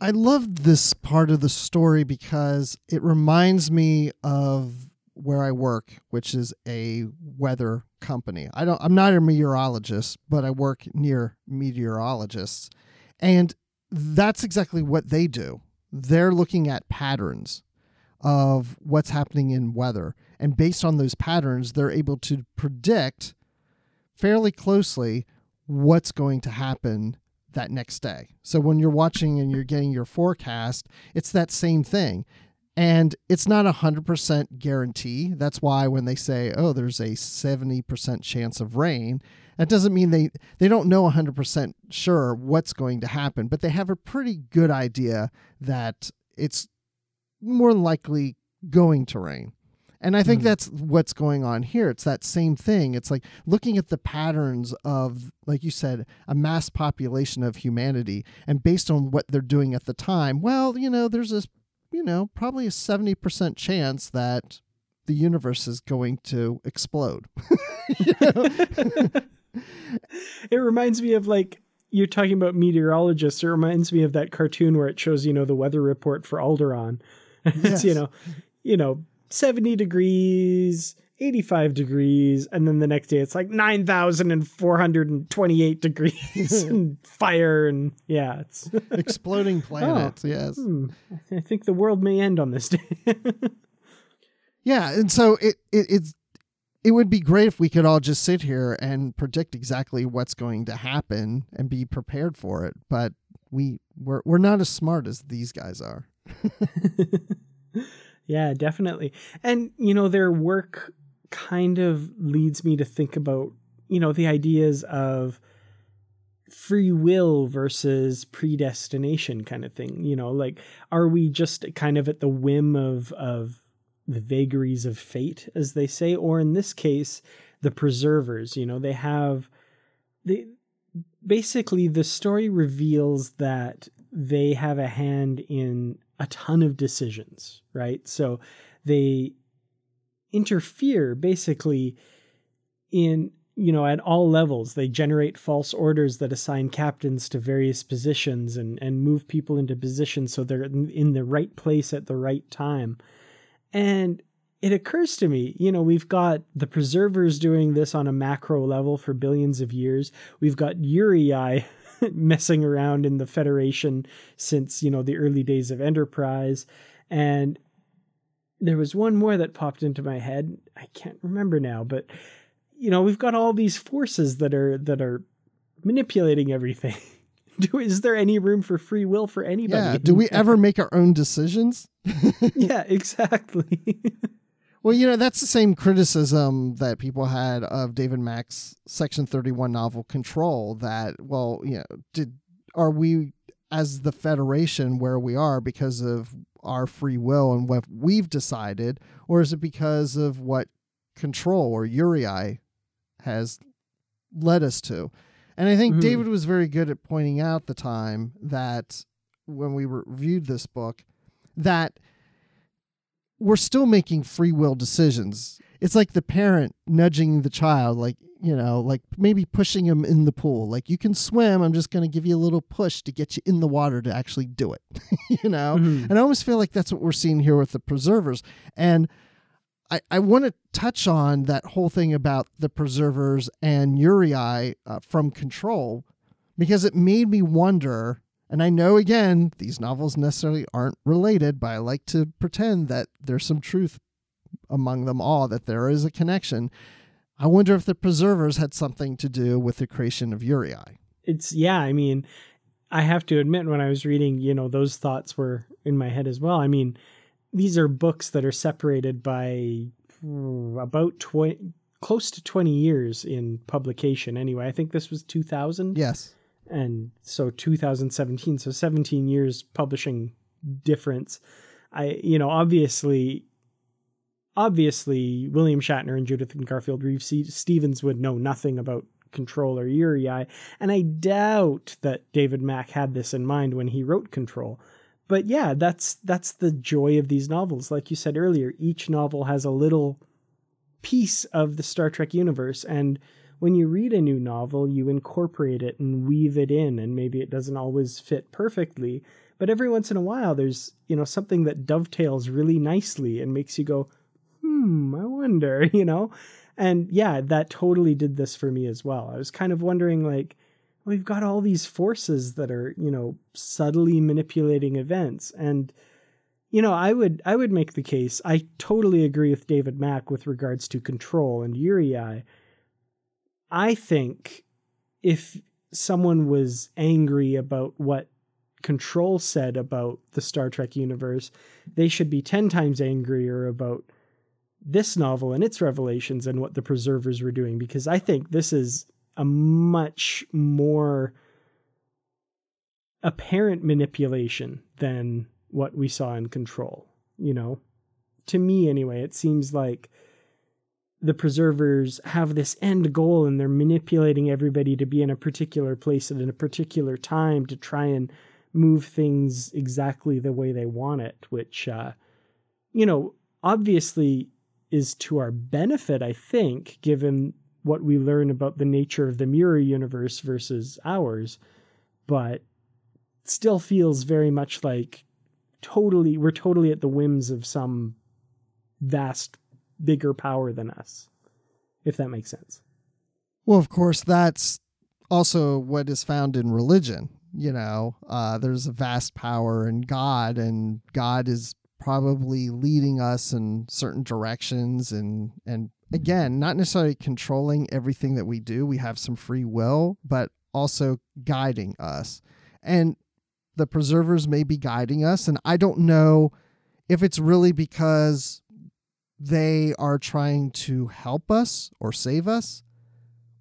Speaker 3: I loved this part of the story because it reminds me of where I work, which is a weather company. I don't I'm not a meteorologist, but I work near meteorologists. And that's exactly what they do. They're looking at patterns of what's happening in weather. And based on those patterns, they're able to predict fairly closely what's going to happen that next day. So when you're watching and you're getting your forecast, it's that same thing. And it's not a 100% guarantee. That's why when they say, oh, there's a 70% chance of rain, that doesn't mean they, they don't know 100% sure what's going to happen, but they have a pretty good idea that it's more likely going to rain. And I think mm that's what's going on here. It's that same thing. It's like looking at the patterns of, like you said, a mass population of humanity. And based on what they're doing at the time, well, you know, there's this you know, probably a 70% chance that the universe is going to explode.
Speaker 2: it reminds me of like you're talking about meteorologists. It reminds me of that cartoon where it shows, you know, the weather report for Alderaan. Yes. it's, you know, you know, 70 degrees 85 degrees and then the next day it's like 9428 degrees and fire and yeah it's
Speaker 3: exploding planets oh, yes.
Speaker 2: hmm, i think the world may end on this day.
Speaker 3: Yeah and so it, it it's it would be great if we could all just sit here and predict exactly what's going to happen and be prepared for it but we we're, we're not as smart as these guys are.
Speaker 2: Yeah definitely. And you know their work kind of leads me to think about, you know, the ideas of free will versus predestination kind of thing. You know, like are we just kind of at the whim of of the vagaries of fate, as they say, or in this case, the preservers, you know, they have they basically the story reveals that they have a hand in a ton of decisions, right? So they interfere basically in you know at all levels. They generate false orders that assign captains to various positions and and move people into positions so they're in the right place at the right time. And it occurs to me you know we've got the preservers doing this on a macro level for billions of years. We've got Uraei messing around in the federation since you know the early days of enterprise. And there was one more that popped into my head. I can't remember now, but you know, we've got all these forces that are that are manipulating everything. Do, is there any room for free will for anybody?
Speaker 3: Yeah. Do we ever make our own decisions?
Speaker 2: yeah, exactly.
Speaker 3: well, you know, that's the same criticism that people had of David Mack's Section 31 novel Control that, well, you know, did are we as the Federation where we are because of our free will and what we've decided, or is it because of what control or Uraei has led us to? And I think mm-hmm. David was very good at pointing out the time that when we reviewed this book, that we're still making free will decisions. It's like the parent nudging the child, like, you know, like maybe pushing him in the pool. Like, you can swim. I'm just going to give you a little push to get you in the water to actually do it, you know? Mm-hmm. And I almost feel like that's what we're seeing here with the preservers. And I, I want to touch on that whole thing about the preservers and Uraei uh, from control because it made me wonder. And I know, again, these novels necessarily aren't related, but I like to pretend that there's some truth among them all, that there is a connection. I wonder if the preservers had something to do with the creation of Uraei.
Speaker 2: It's yeah, I mean, I have to admit when I was reading, you know, those thoughts were in my head as well. I mean, these are books that are separated by about 20 close to 20 years in publication anyway. I think this was 2000.
Speaker 3: Yes.
Speaker 2: And so 2017, so 17 years publishing difference. I you know, obviously obviously William Shatner and Judith and Garfield Reeves Stevens would know nothing about Control or Uraei, and I doubt that David Mack had this in mind when he wrote Control. But yeah, that's that's the joy of these novels. Like you said earlier, each novel has a little piece of the Star Trek universe and when you read a new novel, you incorporate it and weave it in and maybe it doesn't always fit perfectly, but every once in a while there's, you know, something that dovetails really nicely and makes you go, hmm, I wonder, you know? And yeah, that totally did this for me as well. I was kind of wondering, like, we've got all these forces that are, you know, subtly manipulating events. And, you know, I would I would make the case. I totally agree with David Mack with regards to control and Uraei. I think if someone was angry about what Control said about the Star Trek universe, they should be 10 times angrier about this novel and its revelations and what the preservers were doing because I think this is a much more apparent manipulation than what we saw in Control, you know? To me, anyway, it seems like the preservers have this end goal and they're manipulating everybody to be in a particular place at a particular time to try and move things exactly the way they want it, which, uh, you know, obviously is to our benefit, I think, given what we learn about the nature of the mirror universe versus ours, but still feels very much like totally we're totally at the whims of some vast bigger power than us, if that makes sense.
Speaker 3: Well, of course, that's also what is found in religion. You know, uh, there's a vast power in God, and God is probably leading us in certain directions and and hmm. again not necessarily controlling everything that we do. We have some free will but also guiding us. And the preservers may be guiding us and i don't know if it's really because they are trying to help us or save us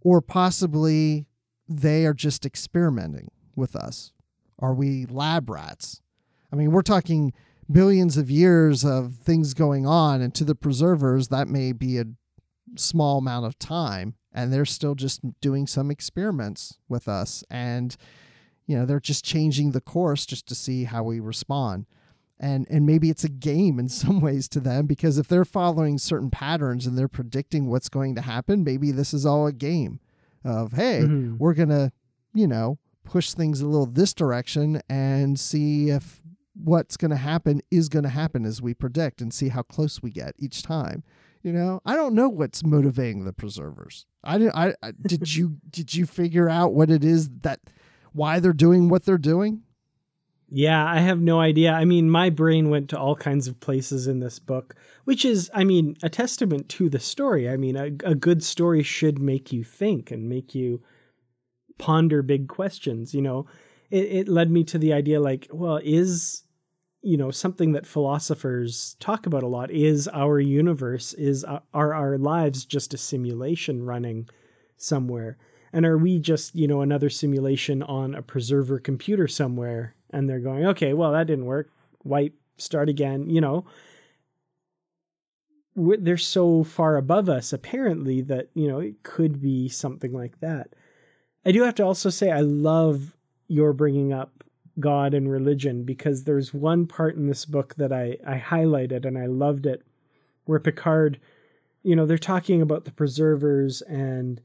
Speaker 3: or possibly they are just experimenting with us. Are we lab rats? I mean we're talking billions of years of things going on and to the preservers that may be a small amount of time and they're still just doing some experiments with us and you know they're just changing the course just to see how we respond and and maybe it's a game in some ways to them because if they're following certain patterns and they're predicting what's going to happen maybe this is all a game of hey
Speaker 2: Mhm.
Speaker 3: we're going to you know push things a little this direction and see if what's going to happen is going to happen as we predict and see how close we get each time you know i don't know what's motivating the preservers i didn't i, I did you did you figure out what it is that why they're doing what they're doing
Speaker 2: Yeah, I have no idea. I mean, my brain went to all kinds of places in this book, which is, I mean, a testament to the story. I mean, a, a good story should make you think and make you ponder big questions. You know, it, it led me to the idea like, well, is, you know, something that philosophers talk about a lot is our universe, is uh, are our lives just a simulation running somewhere? And are we just, you know, another simulation on a preserver computer somewhere? And they're going, okay, well, that didn't work. Wipe, start again, you know. They're so far above us, apparently, that, you know, it could be something like that. I do have to also say, I love your bringing up God and religion because there's one part in this book that I, I highlighted and I loved it where Picard, you know, they're talking about the preservers and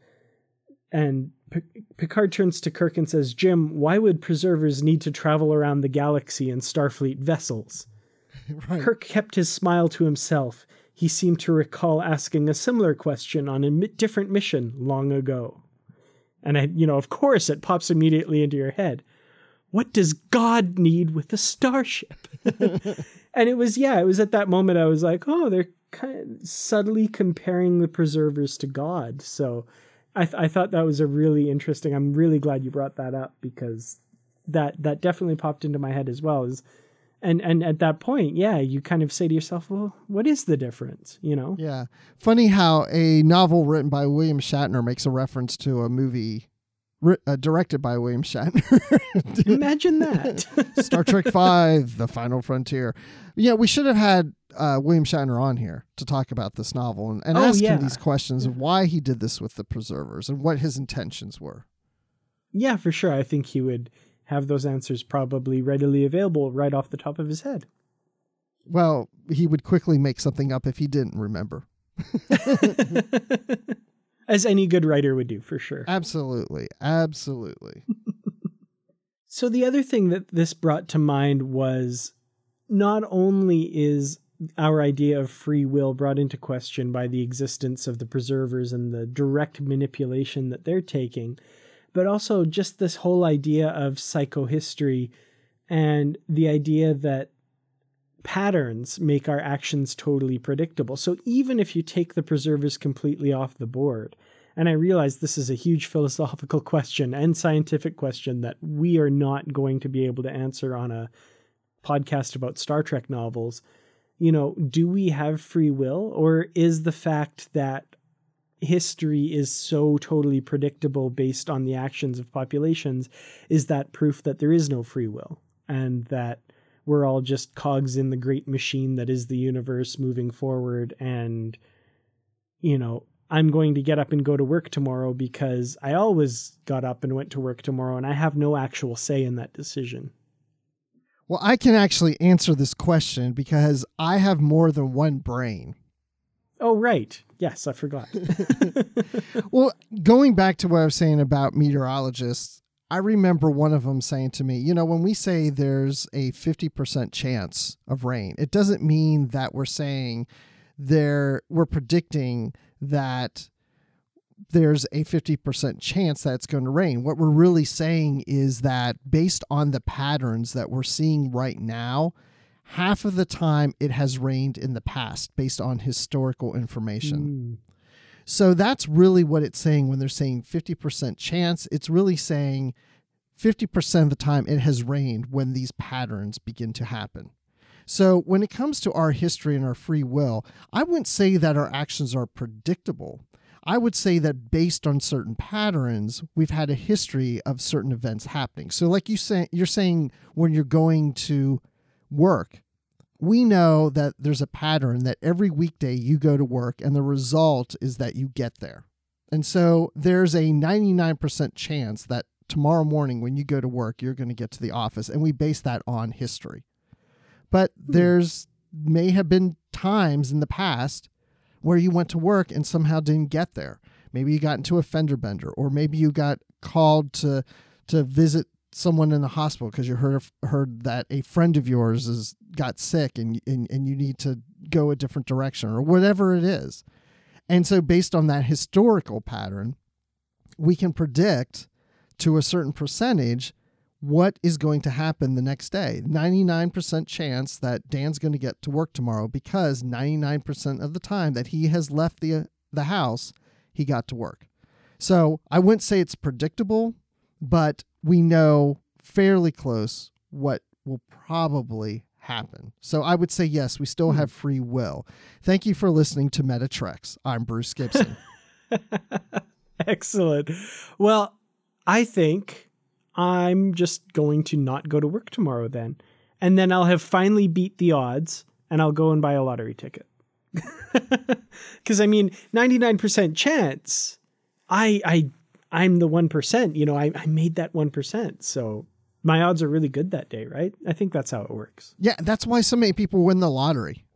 Speaker 2: and P- Picard turns to Kirk and says, "Jim, why would preservers need to travel around the galaxy in Starfleet vessels?"
Speaker 3: right
Speaker 2: Kirk kept his smile to himself. He seemed to recall asking a similar question on a mi- different mission long ago. And I, you know, of course, it pops immediately into your head. What does God need with a starship? and it was, yeah, it was at that moment I was like, oh, they're kind of subtly comparing the preservers to God. So I, th- I thought that was a really interesting. I'm really glad you brought that up because that that definitely popped into my head as well. Is and and at that point, yeah, you kind of say to yourself, well, what is the difference? You know?
Speaker 3: Yeah. Funny how a novel written by William Shatner makes a reference to a movie uh, directed by William Shatner.
Speaker 2: Imagine that.
Speaker 3: Star Trek Five: The Final Frontier. Yeah, we should have had uh, William Shatner on here to talk about this novel and, and
Speaker 2: Oh,
Speaker 3: ask
Speaker 2: yeah.
Speaker 3: him these questions of why he did this with the preservers and what his intentions were.
Speaker 2: yeah, for sure. I think he would have those answers probably readily available right off the top of his head.
Speaker 3: Well, he would quickly make something up if he didn't remember.
Speaker 2: As any good writer would do, for sure.
Speaker 3: Absolutely, absolutely.
Speaker 2: So the other thing that this brought to mind was not only is our idea of free will brought into question by the existence of the preservers and the direct manipulation that they're taking, but also just this whole idea of psychohistory and the idea that patterns make our actions totally predictable. So even if you take the preservers completely off the board, and I realize this is a huge philosophical question and scientific question that we are not going to be able to answer on a podcast about Star Trek novels. You know, do we have free will, or is the fact that history is so totally predictable based on the actions of populations, is that proof that there is no free will and that we're all just cogs in the great machine that is the universe moving forward and you know i'm going to get up and go to work tomorrow because i always got up and went to work tomorrow and i have no actual say in that decision.
Speaker 3: Well, I can actually answer this question because I have more than one brain.
Speaker 2: oh right. Yes i forgot.
Speaker 3: Well, going back to what I was saying about meteorologists, I remember one of them saying to me, you know, when we say there's a 50% chance of rain, it doesn't mean that we're saying there we're predicting that there's a 50% chance that it's going to rain. What we're really saying is that based on the patterns that we're seeing right now, half of the time it has rained in the past based on historical information.
Speaker 2: Mm.
Speaker 3: So that's really what it's saying when they're saying 50% chance. It's really saying 50% of the time it has rained when these patterns begin to happen. So when it comes to our history and our free will, I wouldn't say that our actions are predictable. I would say that based on certain patterns, we've had a history of certain events happening. So like you say you're saying when you're going to work, we know that there's a pattern that every weekday you go to work and the result is that you get there. And so there's a 99% chance that tomorrow morning when you go to work, you're going to get to the office. And we base that on history. But hmm. there's may have been times in the past where you went to work and somehow didn't get there. Maybe you got into a fender bender, or maybe you got called to to visit someone in the hospital because you heard heard that a friend of yours has got sick and, and and you need to go a different direction or whatever it is. And so based on that historical pattern, we can predict to a certain percentage what is going to happen the next day. 99% chance that Dan's going to get to work tomorrow because 99% of the time that he has left the the house, he got to work. So, I wouldn't say it's predictable, but we know fairly close what will probably happen. So, I would say yes, we still hmm. have free will. Thank you for listening to Meta Treks. I'm Bruce Gibson.
Speaker 2: Excellent. Well, I think I'm just going to not go to work tomorrow then. And then I'll have finally beat the odds and I'll go and buy a lottery ticket. Cuz I mean, 99% chance I I I'm the 1%, you know, I I made that 1%. So my odds are really good that day, right? I think that's how it works.
Speaker 3: yeah, that's why so many people win the lottery.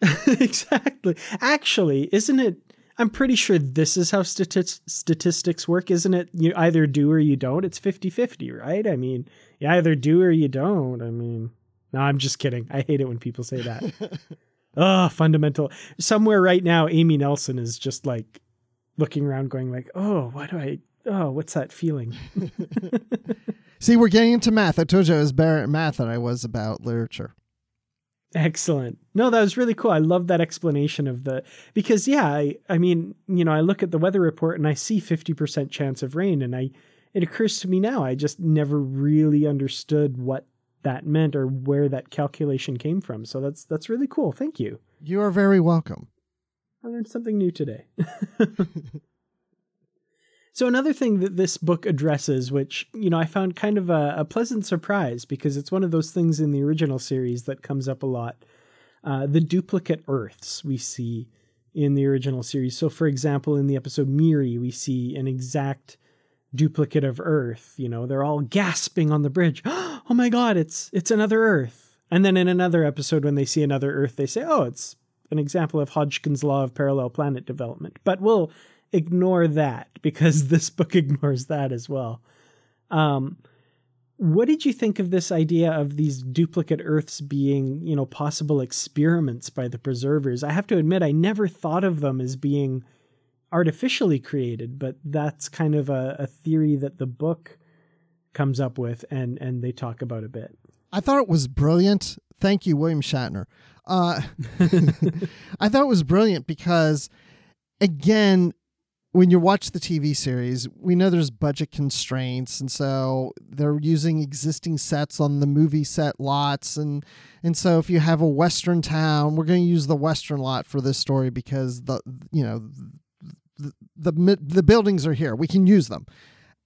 Speaker 2: exactly. Actually, isn't it I'm pretty sure this is how stati- statistics work, isn't it? You either do or you don't. It's 50 50, right? I mean, you either do or you don't. I mean, no, I'm just kidding. I hate it when people say that. oh, fundamental. Somewhere right now, Amy Nelson is just like looking around, going like, "Oh, why do I? Oh, what's that feeling?"
Speaker 3: See, we're getting into math. I told you I was better at math than I was about literature.
Speaker 2: Excellent. No, that was really cool. I love that explanation of the because yeah, I I mean, you know, I look at the weather report and I see 50% chance of rain and I it occurs to me now I just never really understood what that meant or where that calculation came from. So that's that's really cool. Thank you.
Speaker 3: You are very welcome.
Speaker 2: I learned something new today. so another thing that this book addresses, which you know I found kind of a, a, pleasant surprise because it's one of those things in the original series that comes up a lot, uh, the duplicate Earths we see in the original series. So, for example, in the episode Miri, we see an exact duplicate of Earth. You know, they're all gasping on the bridge. oh my God, it's it's another Earth. And then in another episode, when they see another Earth, they say, "Oh, it's an example of Hodgkin's law of parallel planet development." But we'll ignore that because this book ignores that as well. Um, what did you think of this idea of these duplicate Earths being, you know, possible experiments by the preservers? I have to admit, I never thought of them as being artificially created, but that's kind of a, a theory that the book comes up with and and they talk about a bit.
Speaker 3: I thought it was brilliant. Thank you, William Shatner. Uh, I thought it was brilliant because, again, when you watch the TV series, we know there's budget constraints, and so they're using existing sets on the movie set lots, and and so if you have a western town, we're going to use the western lot for this story because the you know the, the the buildings are here, we can use them,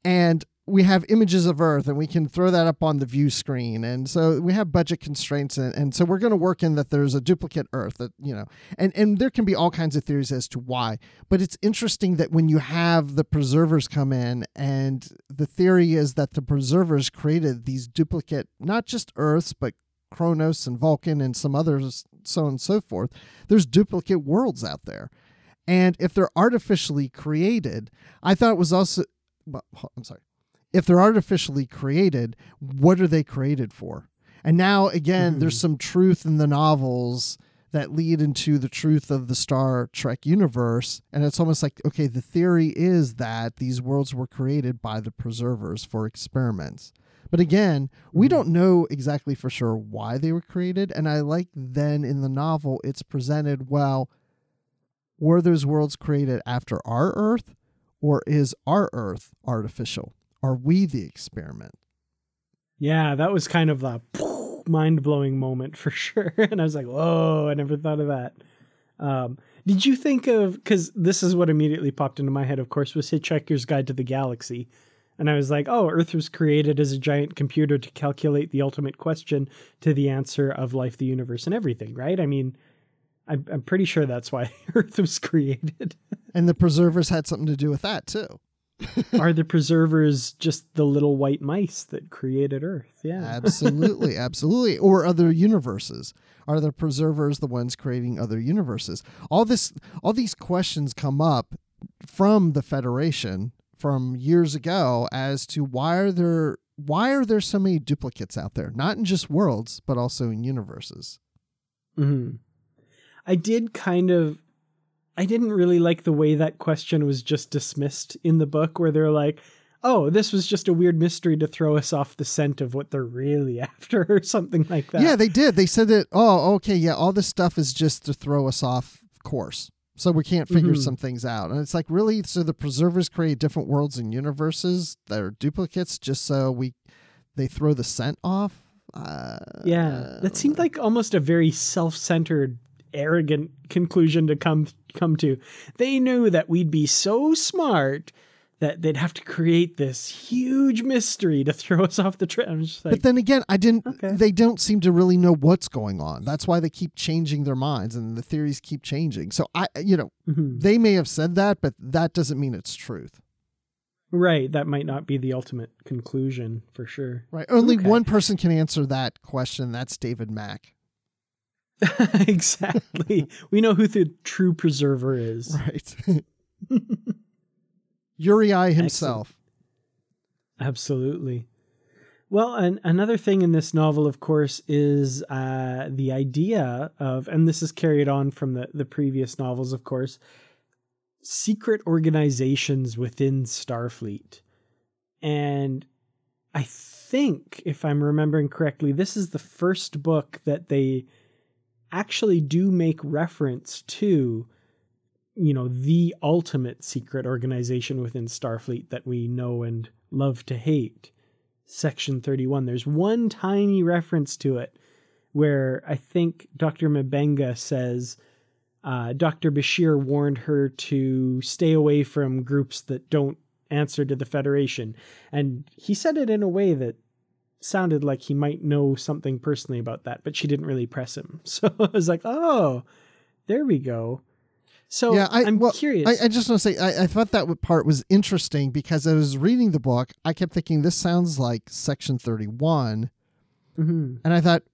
Speaker 3: and we have images of Earth and we can throw that up on the view screen. And so we have budget constraints. And, and so we're going to work in that there's a duplicate Earth that, you know, and, and there can be all kinds of theories as to why. But it's interesting that when you have the preservers come in, and the theory is that the preservers created these duplicate, not just Earths, but Kronos and Vulcan and some others, so on and so forth. There's duplicate worlds out there. And if they're artificially created, I thought it was also, well, I'm sorry if they're artificially created, what are they created for? And now again, mm-hmm. there's some truth in the novels that lead into the truth of the Star Trek universe. And it's almost like, okay, the theory is that these worlds were created by the preservers for experiments. But again, we
Speaker 2: Mm-hmm.
Speaker 3: don't know exactly for sure why they were created. And I like then in the novel, it's presented well, were those worlds created after our Earth, or is our Earth artificial? Are we the experiment?
Speaker 2: Yeah, that was kind of a mind blowing moment for sure. And I was like, whoa, I never thought of that. Um, did you think of, because this is what immediately popped into my head, of course, was Hitchhiker's Guide to the Galaxy. And I was like, oh, Earth was created as a giant computer to calculate the ultimate question to the answer of life, the universe, and everything, right? I mean, I'm, I'm pretty sure that's why Earth was created.
Speaker 3: And the preservers had something to do with that too.
Speaker 2: Are the preservers just the little white mice that created Earth? Yeah.
Speaker 3: Absolutely, absolutely. Or other universes. Are the preservers the ones creating other universes? All this all these questions come up from the Federation from years ago as to why are there why are there so many duplicates out there? Not in just worlds, but also in universes.
Speaker 2: hmm I did kind of. I didn't really like the way that question was just dismissed in the book, where they're like, "Oh, this was just a weird mystery to throw us off the scent of what they're really after," or something like that.
Speaker 3: Yeah, they did. They said that, oh, okay, yeah, all this stuff is just to throw us off course. So we can't figure
Speaker 2: Mhm.
Speaker 3: some things out. And it's like, really? So the preservers create different worlds and universes that are duplicates just so we they throw the scent off? Uh,
Speaker 2: yeah. That seemed like almost a very self-centered, arrogant conclusion to come come to. They knew that we'd be so smart that they'd have to create this huge mystery to throw us off the trail. Like,
Speaker 3: But then again, I didn't.
Speaker 2: Okay.
Speaker 3: They don't seem to really know what's going on. That's why they keep changing their minds, and the theories keep changing. So I, you know,
Speaker 2: mhm.
Speaker 3: they may have said that, but that doesn't mean it's truth.
Speaker 2: right, that might not be the ultimate conclusion for sure.
Speaker 3: Right. Only
Speaker 2: Okay.
Speaker 3: one person can answer that question. That's David Mack.
Speaker 2: exactly. we know who the true preserver is.
Speaker 3: Right. Uri himself.
Speaker 2: Absolutely. Well, and another thing in this novel, of course, is uh, the idea of, and this is carried on from the, the previous novels, of course, secret organizations within Starfleet. And I think, if I'm remembering correctly, this is the first book that they actually do make reference to you know the ultimate secret organization within starfleet that we know and love to hate section 31 there's one tiny reference to it where i think dr mabenga says uh, dr bashir warned her to stay away from groups that don't answer to the federation. And he said it in a way that sounded like he might know something personally about that but she didn't really press him so i was like oh there we go so
Speaker 3: yeah, I,
Speaker 2: am
Speaker 3: well,
Speaker 2: curious
Speaker 3: I, I just want to say, I, I thought that part was interesting because I was reading the book. I kept thinking this sounds like Section 31.
Speaker 2: Mhm.
Speaker 3: And I thought,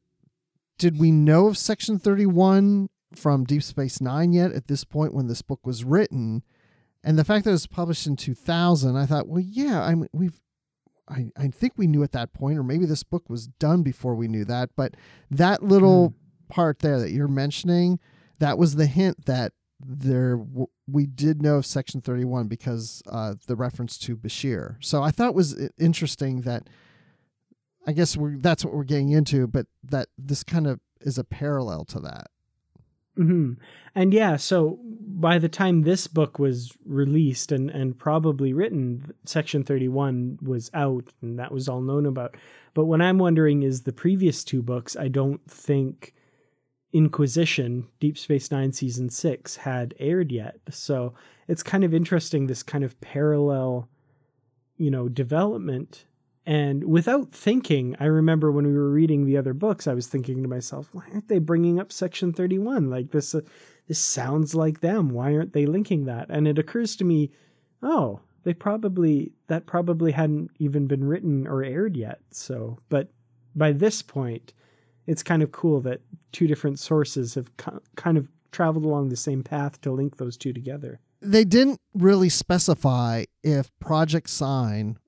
Speaker 3: did we know of Section 31 from Deep Space Nine yet at this point when this book was written? And the fact that it was published in 2000, I thought, well, yeah, I mean, we've, I, I think we knew at that point, or maybe this book was done before we knew that. But that little part there that you're mentioning, that was the hint that there w- we did know of Section 31 because uh, the reference to Bashir. So I thought it was interesting that I guess we're that's what we're getting into, but that this kind of is a parallel to that.
Speaker 2: Hmm And yeah, so by the time this book was released and, and probably written, Section 31 was out and that was all known about. But what I'm wondering is the previous two books, I don't think Inquisition, Deep Space Nine Season 6, had aired yet. So it's kind of interesting, this kind of parallel, you know, development. And without thinking, I remember when we were reading the other books, I was thinking to myself, why aren't they bringing up Section 31? Like this, uh, this sounds like them. Why aren't they linking that? And it occurs to me, oh, they probably, that probably hadn't even been written or aired yet. So, but by this point, it's kind of cool that two different sources have ki- kind of traveled along the same path to link those two together.
Speaker 3: They didn't really specify if Project Sign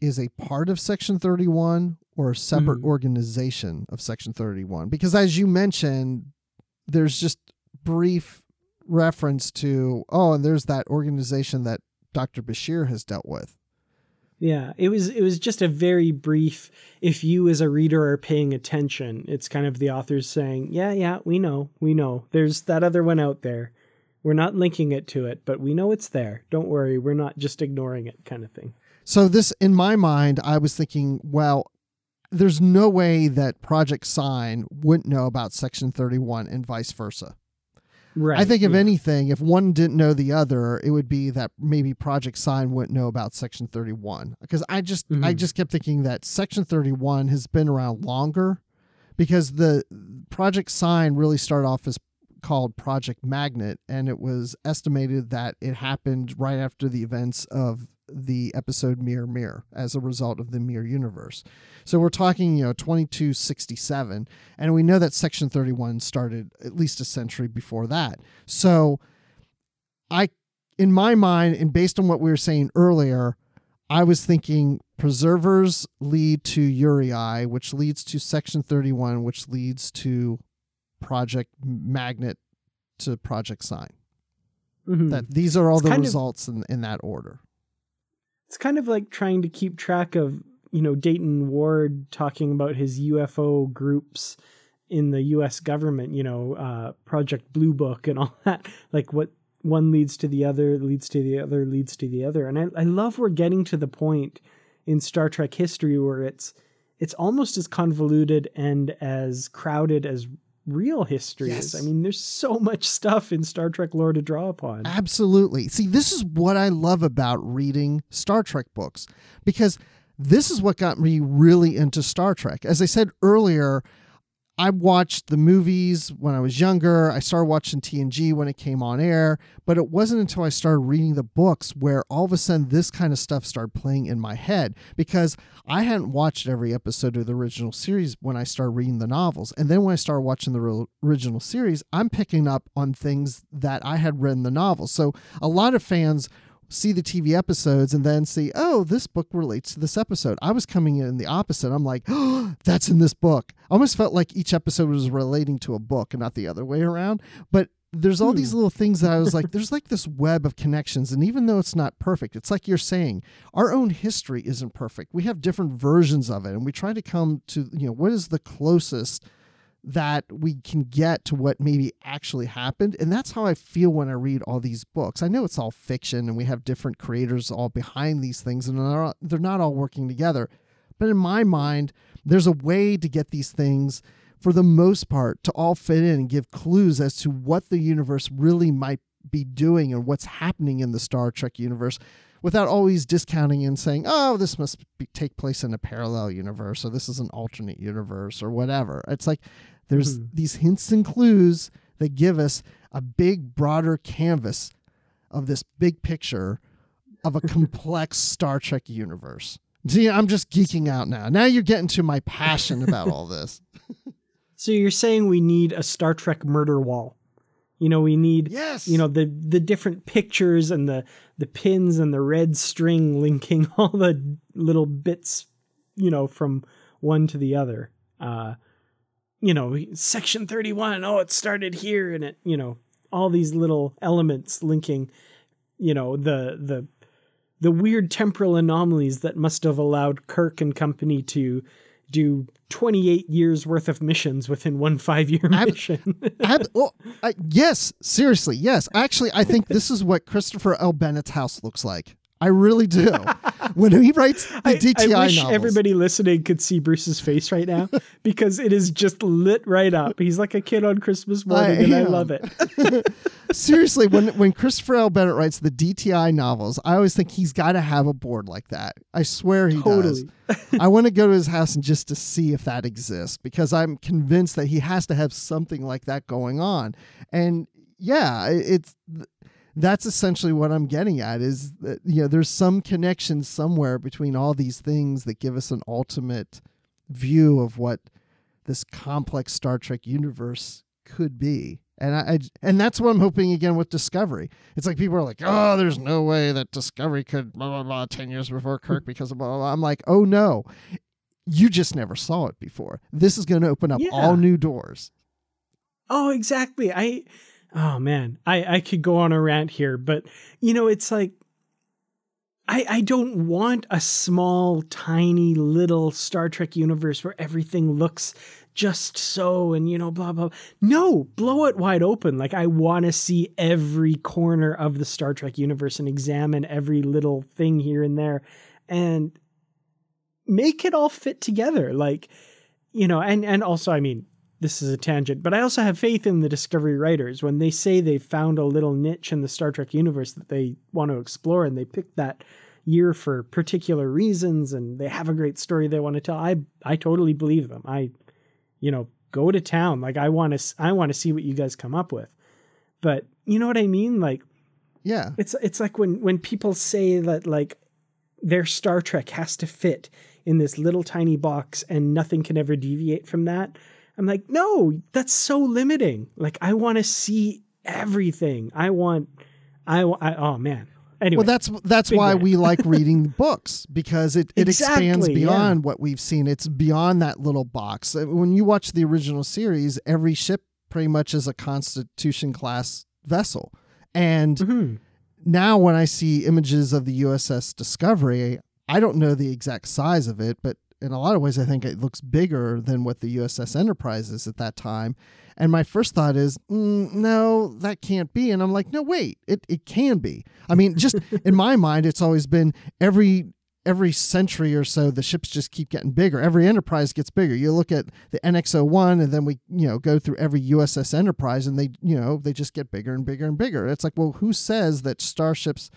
Speaker 3: is a part of Section 31 or a separate
Speaker 2: Mhm.
Speaker 3: organization of Section 31 because as you mentioned there's just brief reference to oh, and there's that organization that Dr. Bashir has dealt with.
Speaker 2: Yeah, it was it was just a very brief if you as a reader are paying attention, it's kind of the authors saying, "Yeah, yeah, we know. We know. There's that other one out there. We're not linking it to it, but we know it's there. Don't worry, we're not just ignoring it," kind of thing.
Speaker 3: So this in my mind, I was thinking, well, there's no way that Project Sign wouldn't know about Section 31 and vice versa.
Speaker 2: Right.
Speaker 3: I think if
Speaker 2: yeah.
Speaker 3: anything, if one didn't know the other, it would be that maybe Project Sign wouldn't know about Section 31. Because I just I
Speaker 2: Mhm.
Speaker 3: just kept thinking that Section 31 has been around longer because the Project Sign really started off as called Project Magnet and it was estimated that it happened right after the events of the episode Mirror Mirror as a result of the Mirror universe. So we're talking, you know, 2267 and we know that Section 31 started at least a century before that. So I in my mind and based on what we were saying earlier, I was thinking preservers lead to Uraei, which leads to Section 31, which leads to Project Magnet to Project Sign.
Speaker 2: Mhm.
Speaker 3: That these are all
Speaker 2: It's
Speaker 3: the
Speaker 2: kind of-
Speaker 3: results in, in that order.
Speaker 2: It's kind of like trying to keep track of, you know, Dayton Ward talking about his UFO groups in the US government, you know, uh, Project Blue Book and all that. Like what one leads to the other, leads to the other, leads to the other. And I, I love we're getting to the point in Star Trek history where it's it's almost as convoluted and as crowded as real history is. I mean, there's so much stuff in Star Trek lore to draw upon.
Speaker 3: Absolutely. See, this is what I love about reading Star Trek books because this is what got me really into Star Trek. As I said earlier, I watched the movies when I was younger. I started watching TNG when it came on air, but it wasn't until I started reading the books where all of a sudden this kind of stuff started playing in my head because I hadn't watched every episode of the original series when I started reading the novels. And then when I started watching the original series, I'm picking up on things that I had read in the novels. So a lot of fans see the TV episodes and then see, oh, this book relates to this episode. I was coming in the opposite. I'm like, oh, that's in this book. I almost felt like each episode was relating to a book and not the other way around. But there's all these hmm. little things that I was like, there's like this web of connections. And even though it's not perfect, it's like you're saying, our own history isn't perfect. We have different versions of it. And we try to come to, you know, what is the closest that we can get to what maybe actually happened. And that's how I feel when I read all these books. I know it's all fiction and we have different creators all behind these things and they're, they're not all working together. But in my mind, there's a way to get these things, for the most part, to all fit in and give clues as to what the universe really might be doing and what's happening in the Star Trek universe without always discounting and saying, oh, this must be, take place in a parallel universe or this is an alternate universe or whatever. It's like there's hmm. these hints and clues that give us a big, broader canvas of this big picture of a complex Star Trek universe. See, I'm just geeking out now. Now you're getting to my passion about all this.
Speaker 2: So you're saying we need a Star Trek murder wall. You know, we need
Speaker 3: Yes.
Speaker 2: you know the the different pictures and the the pins and the red string linking all the little bits, you know, from one to the other. Uh you know, section 31, oh it started here and it, you know, all these little elements linking, you know, the the the weird temporal anomalies that must have allowed Kirk and company to do 28 years worth of missions within one five year mission.
Speaker 3: Ab- I, yes, seriously, yes. Actually, I think this is what Christopher L. Bennett's house looks like. I really do. when he writes the
Speaker 2: I,
Speaker 3: DTI
Speaker 2: I wish
Speaker 3: novels,
Speaker 2: everybody listening could see Bruce's face right now because it is just lit right up. He's like a kid on Christmas morning, and I love it.
Speaker 3: seriously, when when Christopher L. Bennett writes the DTI novels, I always think he's got to have a board like that. I swear he
Speaker 2: Totally.
Speaker 3: does. I want to go to his house and just to see if that exists because I'm convinced that he has to have something like that going on. And yeah, it's that's essentially what I'm getting at is that you know there's some connection somewhere between all these things that give us an ultimate view of what this complex Star Trek universe could be. And I, I and that's what I'm hoping again with Discovery. It's like people are like, "Oh, there's no way that Discovery could blah blah blah 10 years before Kirk because of blah blah." blah. I'm like, "Oh no. You just never saw it before. This is going to open up
Speaker 2: Yeah.
Speaker 3: all new doors."
Speaker 2: Oh, exactly. I oh man, I I could go on a rant here, but you know, it's like I I don't want a small tiny little Star Trek universe where everything looks just so and you know blah blah no blow it wide open. Like i want to see every corner of the star trek universe and examine every little thing here and there and make it all fit together. Like you know and and also i mean this is a tangent but i also have faith in the discovery writers when they say they've found a little niche in the star trek universe that they want to explore and they picked that year for particular reasons and they have a great story they want to tell i i totally believe them i you know, go to town. Like I want to I want to see what you guys come up with. But you know what I mean? Like
Speaker 3: yeah.
Speaker 2: It's it's like when when people say that like their Star Trek has to fit in this little tiny box and nothing can ever deviate from that. I'm like, "No, that's so limiting. Like I want to see everything. I want I, I oh man. Anyway,
Speaker 3: well, that's that's why rant. we like reading books because it, it exactly, expands beyond yeah. what we've seen. It's beyond that little box. Uh, when you watch the original series, every ship pretty much is a Constitution class vessel, and mm-hmm. now when I see images of the USS Discovery, I don't know the exact size of it, but in a lot of ways, I think it looks bigger than what the USS Enterprise is at that time. And my first thought is, mm, no, that can't be. And I'm like, no, wait, it, it can be. I mean, just in my mind, it's always been every every century or so the ships just keep getting bigger every enterprise gets bigger you look at the nx-01 and then we you know go through every uss enterprise and they you know they just get bigger and bigger and bigger it's like well who says that starships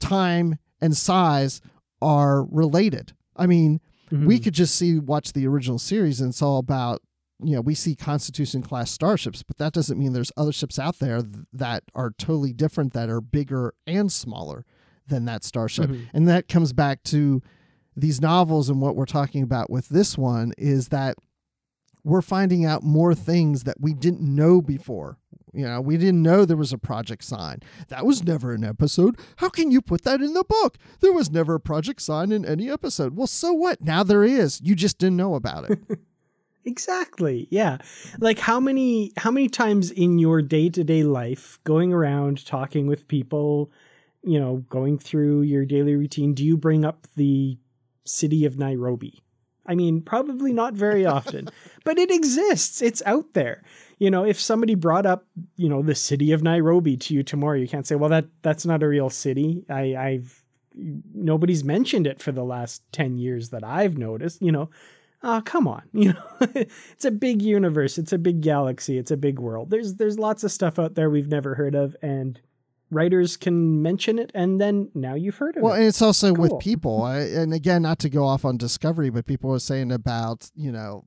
Speaker 3: time and size are related i mean mm-hmm. we could just see watch the original series and it's all about you know, we see Constitution class starships, but that doesn't mean there's other ships out there that are totally different, that are bigger and smaller than that starship. Mm-hmm. And that comes back to these novels and what we're talking about with this one is that we're finding out more things that we didn't know before. You know, we didn't know there was a Project Sign. That was never an episode. How can you put that in the book? There was never a Project Sign in any episode. Well, so what? Now there is. You just didn't know about it.
Speaker 2: Exactly. Yeah. Like how many how many times in your day-to-day life going around talking with people, you know, going through your daily routine, do you bring up the city of Nairobi? I mean, probably not very often, but it exists. It's out there. You know, if somebody brought up, you know, the city of Nairobi to you tomorrow, you can't say, "Well, that that's not a real city." I I've nobody's mentioned it for the last 10 years that I've noticed, you know oh come on you know it's a big universe it's a big galaxy it's a big world there's there's lots of stuff out there we've never heard of and writers can mention it and then now you've heard of
Speaker 3: well,
Speaker 2: it
Speaker 3: well and it's also cool. with people I, and again not to go off on discovery but people were saying about you know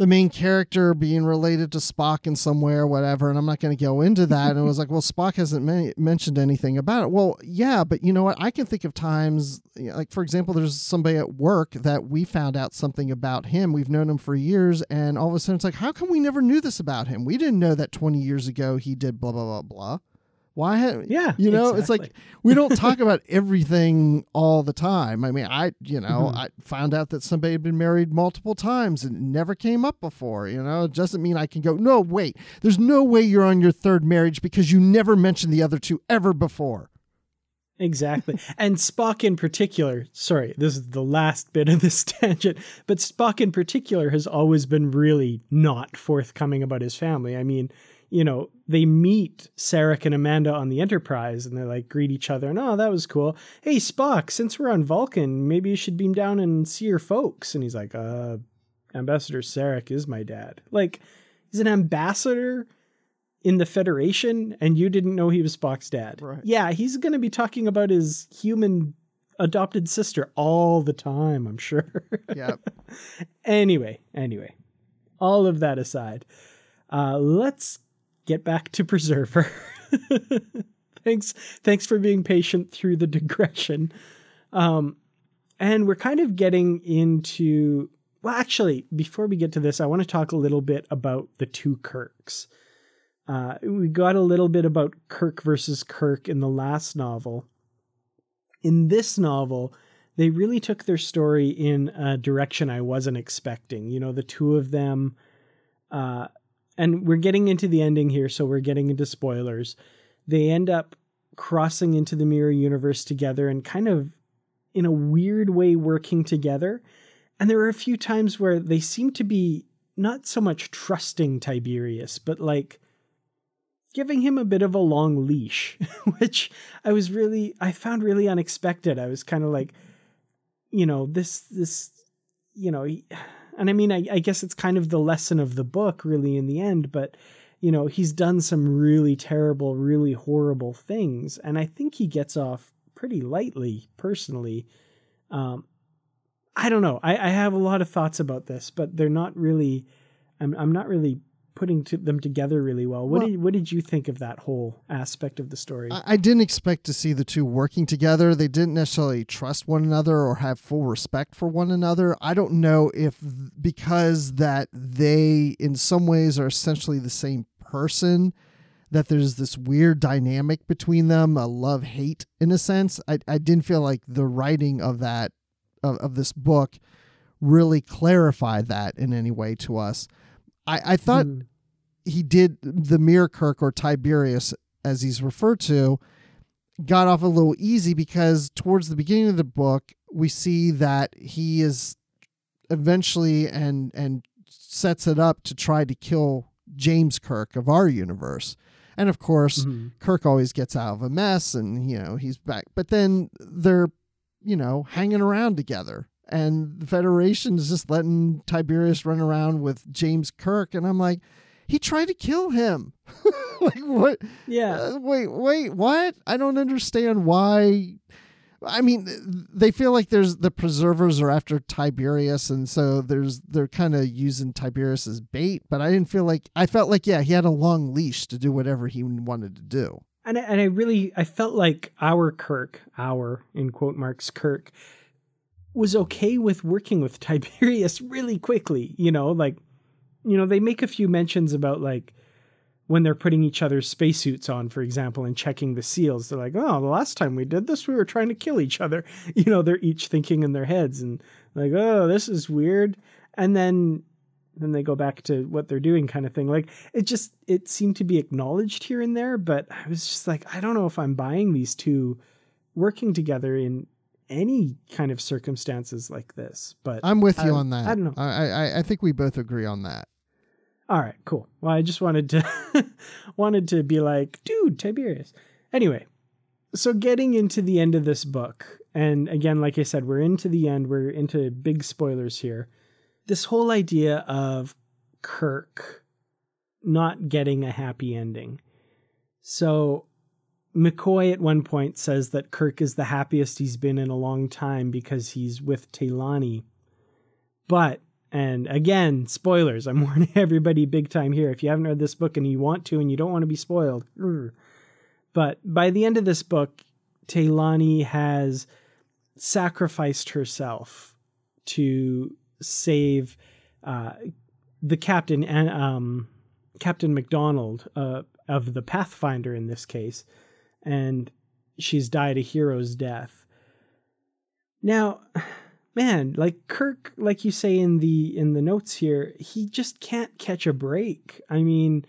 Speaker 3: the main character being related to Spock in some way or whatever. And I'm not going to go into that. and it was like, well, Spock hasn't ma- mentioned anything about it. Well, yeah, but you know what? I can think of times, like, for example, there's somebody at work that we found out something about him. We've known him for years. And all of a sudden it's like, how come we never knew this about him? We didn't know that 20 years ago he did blah, blah, blah, blah. Why? Have,
Speaker 2: yeah,
Speaker 3: you know, exactly. it's like we don't talk about everything all the time. I mean, I, you know, mm-hmm. I found out that somebody had been married multiple times and never came up before. You know, it doesn't mean I can go. No, wait, there's no way you're on your third marriage because you never mentioned the other two ever before.
Speaker 2: Exactly. and Spock in particular, sorry, this is the last bit of this tangent, but Spock in particular has always been really not forthcoming about his family. I mean, you know, they meet Sarek and Amanda on the Enterprise and they like greet each other and oh, that was cool. Hey, Spock, since we're on Vulcan, maybe you should beam down and see your folks. And he's like, uh, Ambassador Sarek is my dad. Like, he's an ambassador in the Federation and you didn't know he was Spock's dad.
Speaker 3: Right.
Speaker 2: Yeah, he's going to be talking about his human adopted sister all the time, I'm sure.
Speaker 3: Yep.
Speaker 2: anyway, anyway, all of that aside, uh, let's get back to Preserver. thanks, thanks for being patient through the digression. Um, and we're kind of getting into. Well, actually, before we get to this, I want to talk a little bit about the two Kirks. Uh, we got a little bit about Kirk versus Kirk in the last novel. In this novel, they really took their story in a direction I wasn't expecting. You know, the two of them uh, and we're getting into the ending here, so we're getting into spoilers. They end up crossing into the mirror universe together and kind of in a weird way working together. And there are a few times where they seem to be not so much trusting Tiberius, but like giving him a bit of a long leash, which I was really I found really unexpected. I was kind of like, you know, this this you know, and I mean I, I guess it's kind of the lesson of the book really in the end, but you know, he's done some really terrible, really horrible things, and I think he gets off pretty lightly, personally. Um, I don't know. I, I have a lot of thoughts about this, but they're not really. I'm I'm not really putting to them together really well. What
Speaker 3: Well-
Speaker 2: did what did you think of that whole aspect of the story?
Speaker 3: I, didn't expect to see the two working together. They didn't necessarily trust one another or have full respect for one another. I don't know if because that they, in some ways, are essentially the same person, that there's this weird dynamic between them, a love hate in a sense. I, I didn't feel like the writing of that, of, of this book, really clarified that in any way to us. I, I thought
Speaker 2: Hmm.
Speaker 3: he did the Mirror Kirk or Tiberius, as he's referred to, got off a little easy because towards the beginning of the book, we see that he is eventually and and sets it up to try to kill James Kirk of our universe. And of course,
Speaker 2: Mhm.
Speaker 3: Kirk always gets out of a mess and you know, he's back. But then they're, you know, hanging around together. And the Federation is just letting Tiberius run around with James Kirk and I'm like, he tried to kill him. like what
Speaker 2: Yeah.
Speaker 3: uh, wait, wait, what? I don't understand why. I mean, they feel like there's the preservers are after Tiberius, and so there's they're kind of using Tiberius as bait. But I didn't feel like I felt like yeah, he had a long leash to do whatever he wanted to do.
Speaker 2: and I, and I really I felt like our Kirk, our in quote marks Kirk, was okay with working with Tiberius really quickly. You know, like you know they make a few mentions about like when they're putting each other's spacesuits on, for example, and checking the seals. They're like, oh, the last time we did this, we were trying to kill each other. You know, they're each thinking in their heads and like, oh, this is weird. And then then they go back to what they're doing kind of thing like it just it seemed to be acknowledged here and there but i was just like i don't know if i'm buying these two working together in any kind of circumstances like this but
Speaker 3: I'm with you
Speaker 2: I-
Speaker 3: on that.
Speaker 2: I don't know.
Speaker 3: I, I I think we both agree on that.
Speaker 2: all right cool well i just wanted to wanted to be like dude tiberius anyway so getting into the end of this book and again like i said we're into the end we're into big spoilers here this whole idea of kirk not getting a happy ending so mccoy at one point says that kirk is the happiest he's been in a long time because he's with Teilani. but and again, spoilers. I'm warning everybody big time here. If you haven't read this book and you want to and you don't want to be spoiled, but by the end of this book, Teilani has sacrificed herself to save uh, the captain and um, Captain McDonald uh, of the Pathfinder in this case, and she's died a hero's death. Now, man, like Kirk, like you say in the in the notes here, he just can't catch a break. I mean,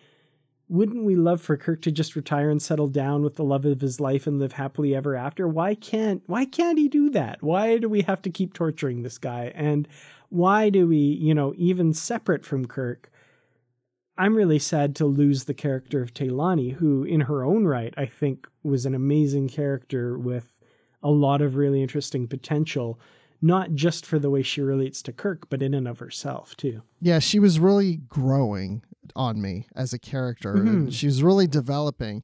Speaker 2: wouldn't we love for Kirk to just retire and settle down with the love of his life and live happily ever after? Why can't why can't he do that? Why do we have to keep torturing this guy? And why do we, you know, even separate from Kirk? I'm really sad to lose the character of Teilani, who in her own right, I think was an amazing character with a lot of really interesting potential, not just for the way she relates to Kirk, but in and of herself too.
Speaker 3: Yeah, she was really growing on me as a character. and
Speaker 2: Mhm.
Speaker 3: she was really developing.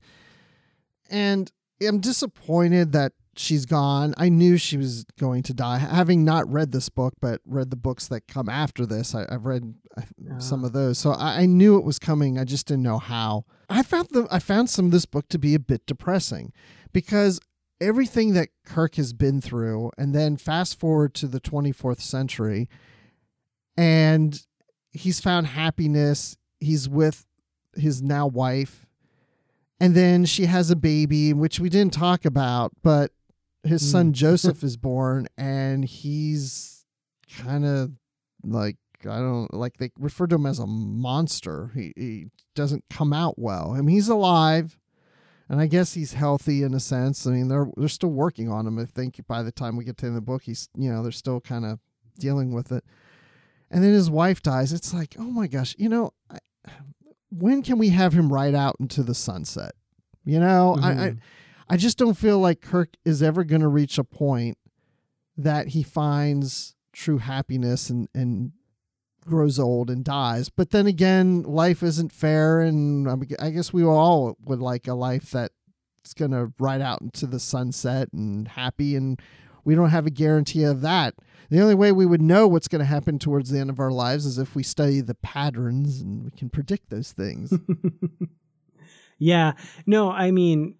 Speaker 3: And I'm disappointed that she's gone. I knew she was going to die. Having not read this book, but read the books that come after this, I, I've read uh, some of those. So I, I knew it was coming. I just didn't know how. I found the I found some of this book to be a bit depressing because everything that Kirk has been through, and then fast forward to the 24th century, and he's found happiness. He's with his now wife. And then she has a baby, which we didn't talk about, but his son
Speaker 2: Mm.
Speaker 3: Joseph is born, and he's kind of like I don't like they refer to him as a monster. He he doesn't come out well. I mean, he's alive, and I guess he's healthy in a sense. I mean, they're they're still working on him. I think by the time we get to the book, he's you know they're still kind of dealing with it. And then his wife dies. It's like, oh my gosh, you know, I, when can we have him ride out into the sunset? You know, mm-hmm. I, I I just don't feel like Kirk is ever going to reach a point that he finds true happiness and and grows old and dies. But then again, life isn't fair, and I guess we all would like a life that's going to ride out into the sunset and happy, and we don't have a guarantee of that. The only way we would know what's going to happen towards the end of our lives is if we study the patterns and we can predict those things.
Speaker 2: yeah. No, I mean,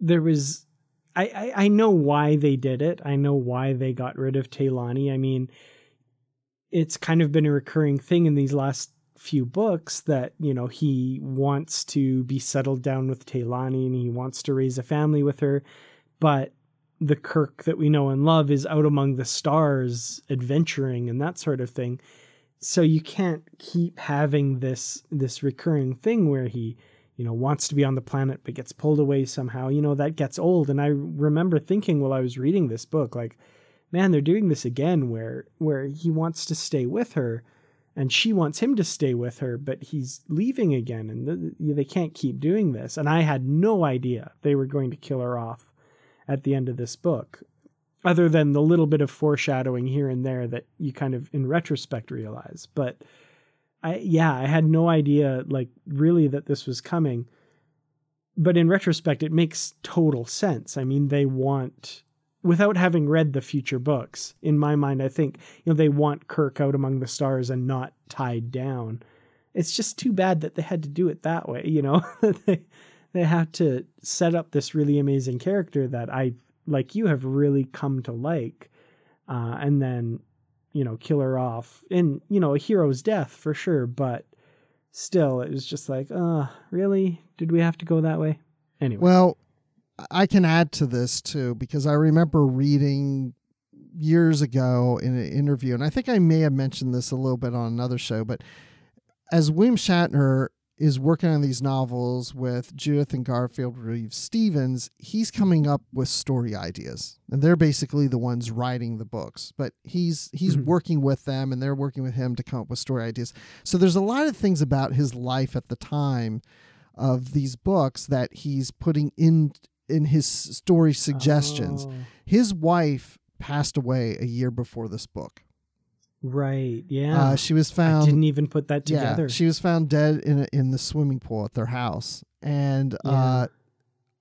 Speaker 2: there was I, I, I know why they did it. I know why they got rid of Teilani. I mean, it's kind of been a recurring thing in these last few books that you know he wants to be settled down with Teilani and he wants to raise a family with her, but the Kirk that we know and love is out among the stars, adventuring and that sort of thing. So you can't keep having this this recurring thing where he you know, wants to be on the planet but gets pulled away somehow, you know, that gets old. And I remember thinking while I was reading this book, like, man, they're doing this again where where he wants to stay with her and she wants him to stay with her, but he's leaving again and they can't keep doing this. And I had no idea they were going to kill her off at the end of this book. Other than the little bit of foreshadowing here and there that you kind of in retrospect realize. But I yeah, I had no idea like really that this was coming. But in retrospect, it makes total sense. I mean, they want without having read the future books, in my mind, I think, you know, they want Kirk out among the stars and not tied down. It's just too bad that they had to do it that way, you know. they they have to set up this really amazing character that I like you have really come to like. Uh, and then you know, kill her off in, you know, a hero's death for sure, but still it was just like, uh, really? Did we have to go that way? Anyway.
Speaker 3: Well, I can add to this too because I remember reading years ago in an interview, and I think I may have mentioned this a little bit on another show, but as William Shatner is working on these novels with Judith and Garfield Reeves Stevens, he's coming up with story ideas. And they're basically the ones writing the books. But he's he's mm-hmm. working with them and they're working with him to come up with story ideas. So there's a lot of things about his life at the time of these books that he's putting in in his story suggestions. Oh. His wife passed away a year before this book.
Speaker 2: Right. Yeah. Uh,
Speaker 3: she was found.
Speaker 2: I didn't even put that together.
Speaker 3: Yeah, she was found dead in a, in the swimming pool at their house, and yeah. uh,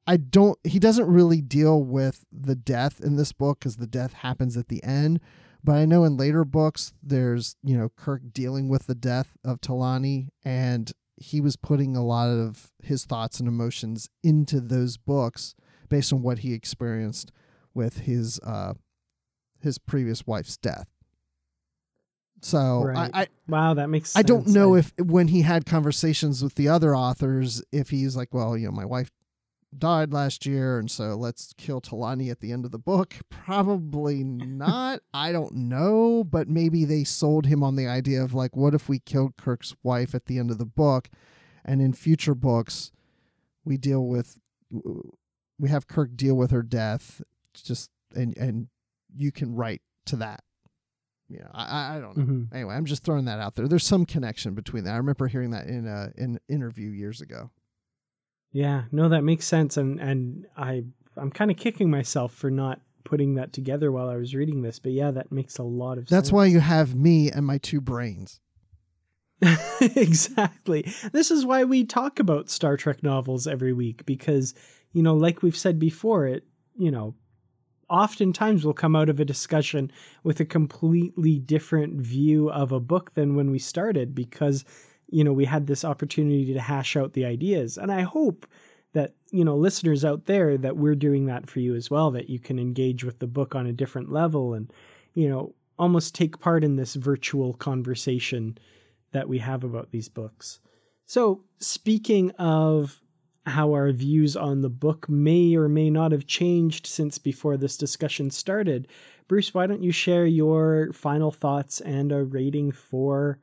Speaker 3: I don't. He doesn't really deal with the death in this book because the death happens at the end. But I know in later books, there's you know Kirk dealing with the death of Teilani, and he was putting a lot of his thoughts and emotions into those books based on what he experienced with his uh, his previous wife's death. So right. I, I,
Speaker 2: wow, that makes. Sense.
Speaker 3: I don't know I, if when he had conversations with the other authors, if he's like, well, you know, my wife died last year, and so let's kill Teilani at the end of the book. Probably not. I don't know, but maybe they sold him on the idea of like, what if we killed Kirk's wife at the end of the book, and in future books, we deal with, we have Kirk deal with her death, just and and you can write to that yeah, I, I don't know. Mm-hmm. Anyway, I'm just throwing that out there. There's some connection between that. I remember hearing that in a in an interview years ago.
Speaker 2: Yeah, no, that makes sense, and and I I'm kind of kicking myself for not putting that together while I was reading this, but yeah, that makes a lot of
Speaker 3: That's
Speaker 2: sense.
Speaker 3: That's why you have me and my two brains.
Speaker 2: exactly. This is why we talk about Star Trek novels every week because, you know, like we've said before, it, you know, oftentimes we'll come out of a discussion with a completely different view of a book than when we started because you know we had this opportunity to hash out the ideas. And i hope that you know listeners out there that we're doing that for you as well that you can engage with the book on a different level and you know almost take part in this virtual conversation that we have about these books. So speaking of how our views on the book may or may not have changed since before this discussion started. Bruce, why don't you share your final thoughts and a rating for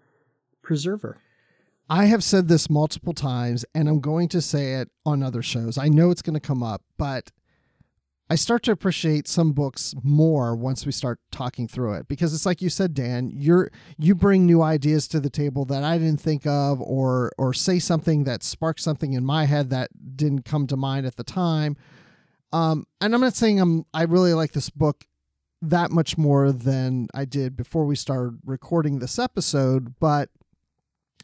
Speaker 2: Preserver?
Speaker 3: I have said this multiple times, and I'm going to say it on other shows. I know it's going to come up, but I start to appreciate some books more once we start talking through it because it's like you said, Dan. You're you bring new ideas to the table that I didn't think of, or or say something that sparked something in my head that didn't come to mind at the time. Um, and I'm not saying I'm I really like this book that much more than I did before we started recording this episode, but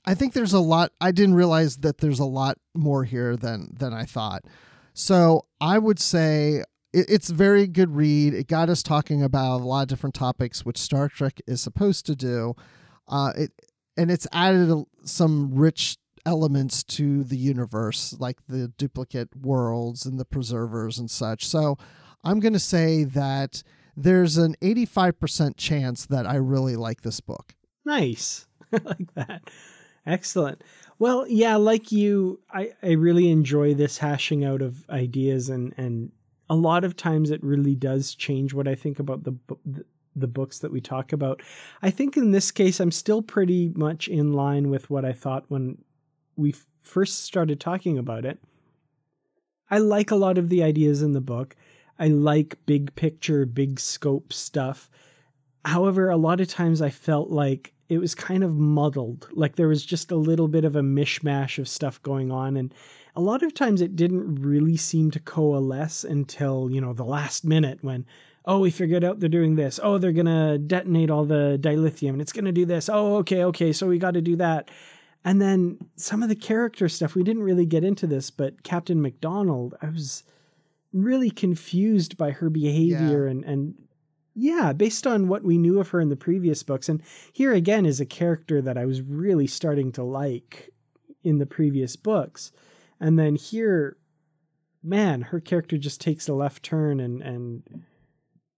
Speaker 3: I think there's a lot. I didn't realize that there's a lot more here than than I thought. So I would say it, it's very good read. It got us talking about a lot of different topics, which Star Trek is supposed to do. Uh, it and it's added a, some rich elements to the universe, like the duplicate worlds and the preservers and such. So I'm going to say that there's an 85% chance that I really like this book.
Speaker 2: Nice. I like that. Excellent. Well, yeah, like you, I, I really enjoy this hashing out of ideas, and, and a lot of times it really does change what I think about the, the books that we talk about. I think in this case, I'm still pretty much in line with what I thought when we first started talking about it. I like a lot of the ideas in the book. I like big picture, big scope stuff. However, a lot of times I felt like it was kind of muddled. Like there was just a little bit of a mishmash of stuff going on. And a lot of times it didn't really seem to coalesce until, you know, the last minute when, oh, we figured out they're doing this. Oh, they're going to detonate all the dilithium and it's going to do this. Oh, okay, okay. So we got to do that. And then some of the character stuff, we didn't really get into this, but Captain McDonald, I was really confused by her behavior yeah. and, and yeah, based on what we knew of her in the previous books. And here again is a character that I was really starting to like in the previous books. And then here, man, her character just takes a left turn and, and,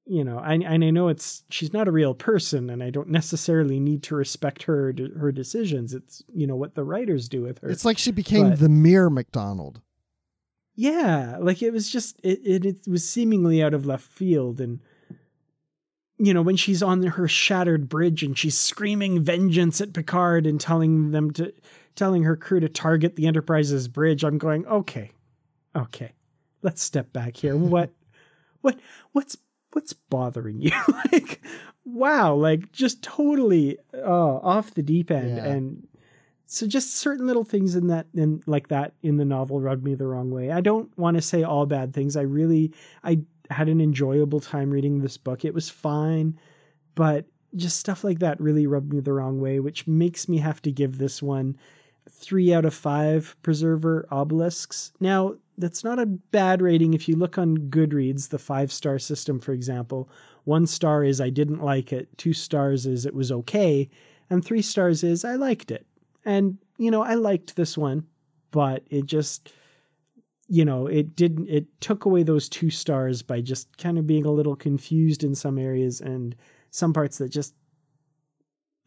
Speaker 2: you know, I, and I know it's she's not a real person, and I don't necessarily need to respect her her decisions. It's you know what the writers do with her.
Speaker 3: It's like she became but, the mere McDonald.
Speaker 2: Yeah, like it was just it, it it was seemingly out of left field, and you know, when she's on her shattered bridge and she's screaming vengeance at Picard and telling them to telling her crew to target the Enterprise's bridge, I'm going, okay, okay, let's step back here. What, what, what's what's bothering you? like, wow, like just totally uh, off the deep end, yeah. and so just certain little things in that in like that in the novel rubbed me the wrong way. I don't want to say all bad things. I really I had an enjoyable time reading this book. It was fine, but just stuff like that really rubbed me the wrong way, which makes me have to give this one three out of five preserver obelisks. Now, that's not a bad rating if you look on Goodreads, the five star system, for example. One star is I didn't like it, two stars is it was okay, and three stars is I liked it. And, you know, I liked this one, but it just you know, it didn't, it took away those two stars by just kind of being a little confused in some areas and some parts that just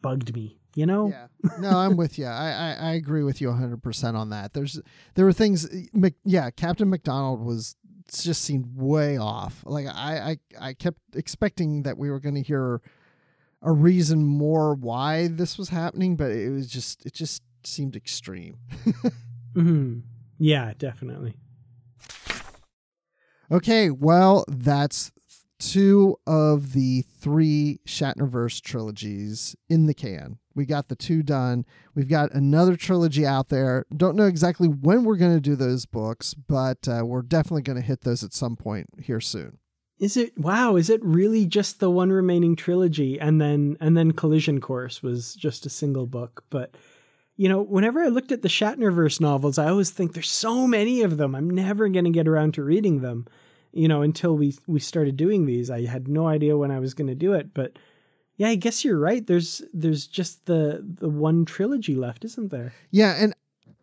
Speaker 2: bugged me, you know?
Speaker 3: Yeah. No, I'm with you. I, I, I agree with you 100% on that. There's, there were things, yeah, Captain McDonald was, just seemed way off. Like I, I, I kept expecting that we were going to hear a reason more why this was happening, but it was just, it just seemed extreme.
Speaker 2: mm-hmm. Yeah, definitely.
Speaker 3: Okay, well, that's two of the three Shatnerverse trilogies in the can. We got the two done. We've got another trilogy out there. Don't know exactly when we're going to do those books, but uh, we're definitely going to hit those at some point here soon.
Speaker 2: Is it wow? Is it really just the one remaining trilogy, and then and then Collision Course was just a single book? But you know, whenever I looked at the Shatnerverse novels, I always think there's so many of them. I'm never going to get around to reading them. You know, until we we started doing these, I had no idea when I was going to do it. But yeah, I guess you're right. There's there's just the the one trilogy left, isn't there?
Speaker 3: Yeah, and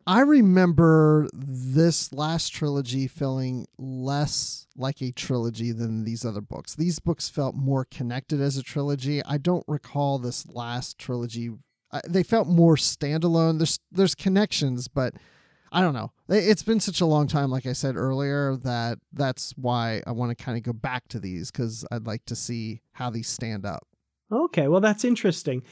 Speaker 3: I remember this last trilogy feeling less like a trilogy than these other books. These books felt more connected as a trilogy. I don't recall this last trilogy they felt more standalone. There's there's connections, but I don't know. It's been such a long time, like I said earlier, that that's why I want to kind of go back to these because I'd like to see how these stand up.
Speaker 2: Okay, well, that's interesting.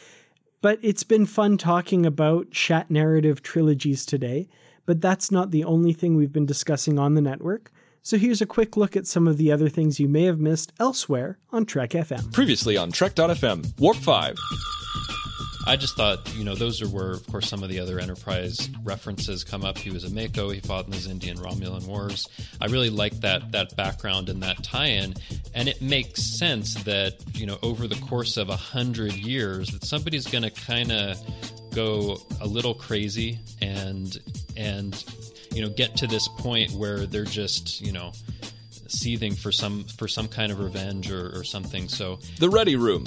Speaker 2: But it's been fun talking about Shatnerverse trilogies today, but that's not the only thing we've been discussing on the network. So here's a quick look at some of the other things you may have missed elsewhere on Trek FM.
Speaker 4: Previously on Trek.fm, Warp 5.
Speaker 5: I just thought, you know, those are where, of course, some of the other Enterprise references come up. He was a MACO. He fought in those Indian Romulan Wars. I really like that that background and that tie-in, and it makes sense that you know over the course of a hundred years that somebody's going to kind of go a little crazy and and you know get to this point where they're just you know seething for some for some kind of revenge or, or something. So
Speaker 4: the Ready Room.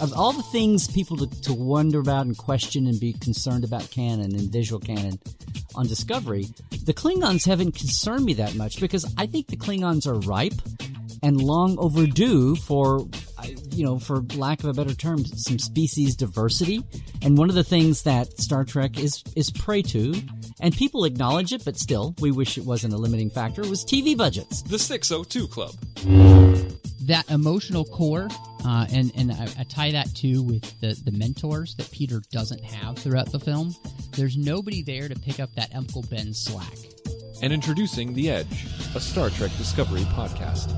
Speaker 6: Of all the things people to, to wonder about and question and be concerned about canon and visual canon on Discovery, the Klingons haven't concerned me that much because I think the Klingons are ripe and long overdue for you know, for lack of a better term, some species diversity. And one of the things that Star Trek is is prey to, and people acknowledge it, but still, we wish it wasn't a limiting factor, was TV budgets.
Speaker 4: The 602 Club.
Speaker 7: That emotional core, uh, and and I, I tie that too with the the mentors that Peter doesn't have throughout the film. There's nobody there to pick up that Uncle Ben slack.
Speaker 4: And introducing The Edge, a Star Trek Discovery podcast.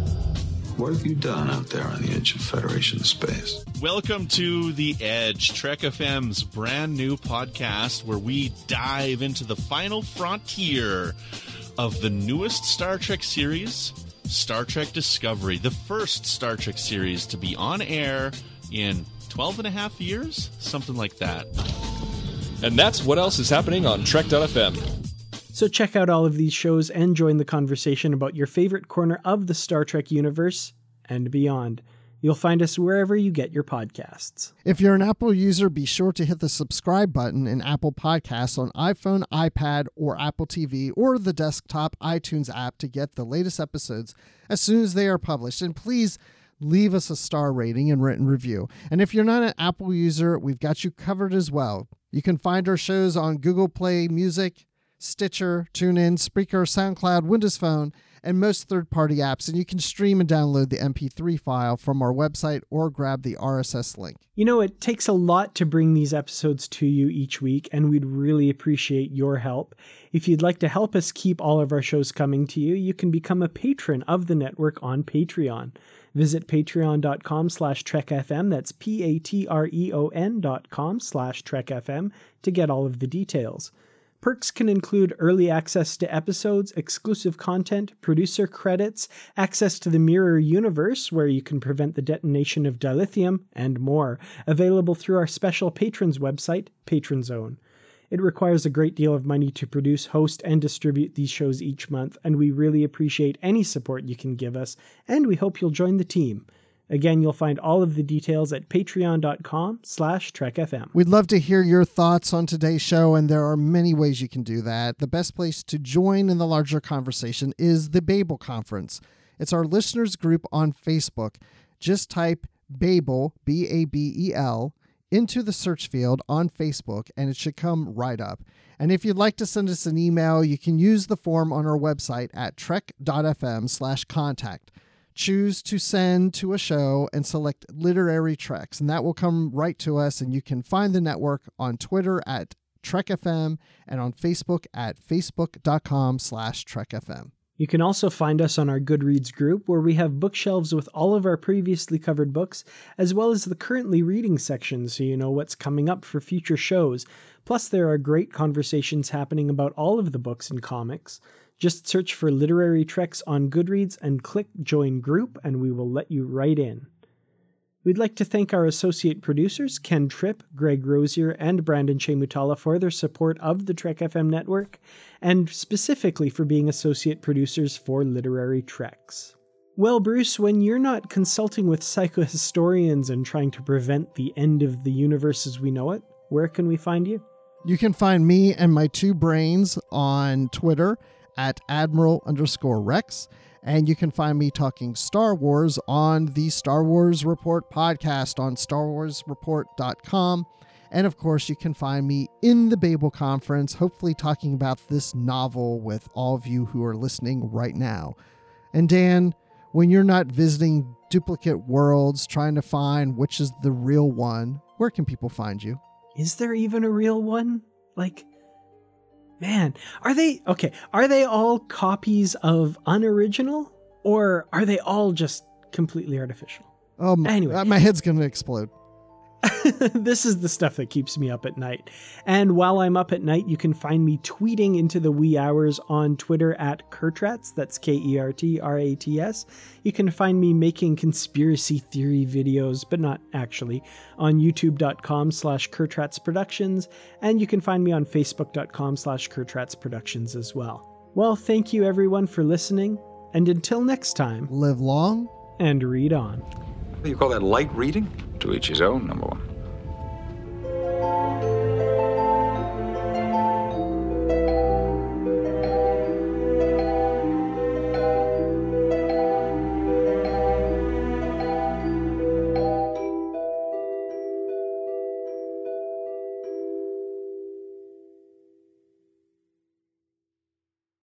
Speaker 8: What have you done out there on the edge of Federation space?
Speaker 9: Welcome to The Edge, Trek FM's brand new podcast where we dive into the final frontier of the newest Star Trek series, Star Trek Discovery, the first Star Trek series to be on air in 12 and a half years, something like that.
Speaker 4: And that's what else is happening on Trek.fm.
Speaker 2: So check out all of these shows and join the conversation about your favorite corner of the Star Trek universe and beyond. You'll find us wherever you get your podcasts.
Speaker 3: If you're an Apple user, be sure to hit the subscribe button in Apple Podcasts on iPhone, iPad, or Apple TV, or the desktop iTunes app to get the latest episodes as soon as they are published. And please leave us a star rating and written review. And if you're not an Apple user, we've got you covered as well. You can find our shows on Google Play Music, Stitcher, TuneIn, Spreaker, SoundCloud, Windows Phone, and most third party apps. And you can stream and download the MP3 file from our website or grab the RSS link.
Speaker 2: You know, it takes a lot to bring these episodes to you each week, and we'd really appreciate your help. If you'd like to help us keep all of our shows coming to you, you can become a patron of the network on Patreon. Visit patreon.com slash trekfm, that's p-a-t-r-e-o-n dot com slash trekfm to get all of the details. Perks can include early access to episodes, exclusive content, producer credits, access to the Mirror Universe, where you can prevent the detonation of dilithium, and more, available through our special patrons website, Patron Zone. It requires a great deal of money to produce, host, and distribute these shows each month, and we really appreciate any support you can give us, and we hope you'll join the team. Again, you'll find all of the details at patreon.com slash trekfm.
Speaker 3: We'd love to hear your thoughts on today's show, and there are many ways you can do that. The best place to join in the larger conversation is the Babel Conference. It's our listeners group on Facebook. Just type Babel, B A B E L, into the search field on Facebook, and it should come right up. And if you'd like to send us an email, you can use the form on our website at trek.fm slash contact choose to send to a show and select literary treks and that will come right to us and you can find the network on twitter at trekfm and on facebook at facebook.com slash trekfm
Speaker 2: you can also find us on our Goodreads group, where we have bookshelves with all of our previously covered books, as well as the currently reading section, so you know what's coming up for future shows. Plus, there are great conversations happening about all of the books and comics. Just search for Literary Treks on Goodreads and click Join Group, and we will let you right in. We'd like to thank our associate producers, Ken Tripp, Greg Rosier, and Brandon-Shea Mutala for their support of the Trek FM network, and specifically for being associate producers for Literary Treks. Well, Bruce, when you're not consulting with psychohistorians and trying to prevent the end of the universe as we know it, where can we find you?
Speaker 3: You can find me and my two brains on Twitter at Admiral underscore Rex. And you can find me talking Star Wars on the Star Wars Report podcast on starwarsreport.com. And of course, you can find me in the Babel Conference, hopefully talking about this novel with all of you who are listening right now. And Dan, when you're not visiting duplicate worlds trying to find which is the real one, where can people find you?
Speaker 2: Is there even a real one? Like, man, are they okay? Are they all copies of unoriginal, or are they all just completely artificial?
Speaker 3: Oh, my,
Speaker 2: Anyway.
Speaker 3: Uh, my head's to explode.
Speaker 2: this is the stuff that keeps me up at night. And while I'm up at night, you can find me tweeting into the wee hours on Twitter at Kertrats. That's K E R T R A T S. You can find me making conspiracy theory videos, but not actually, on youtube.com slash Kertrats Productions. And you can find me on facebook.com slash Kertrats Productions as well. Well, thank you everyone for listening. And until next time,
Speaker 3: Live long.
Speaker 2: and read on.
Speaker 1: You call that light reading? To each his own, number one.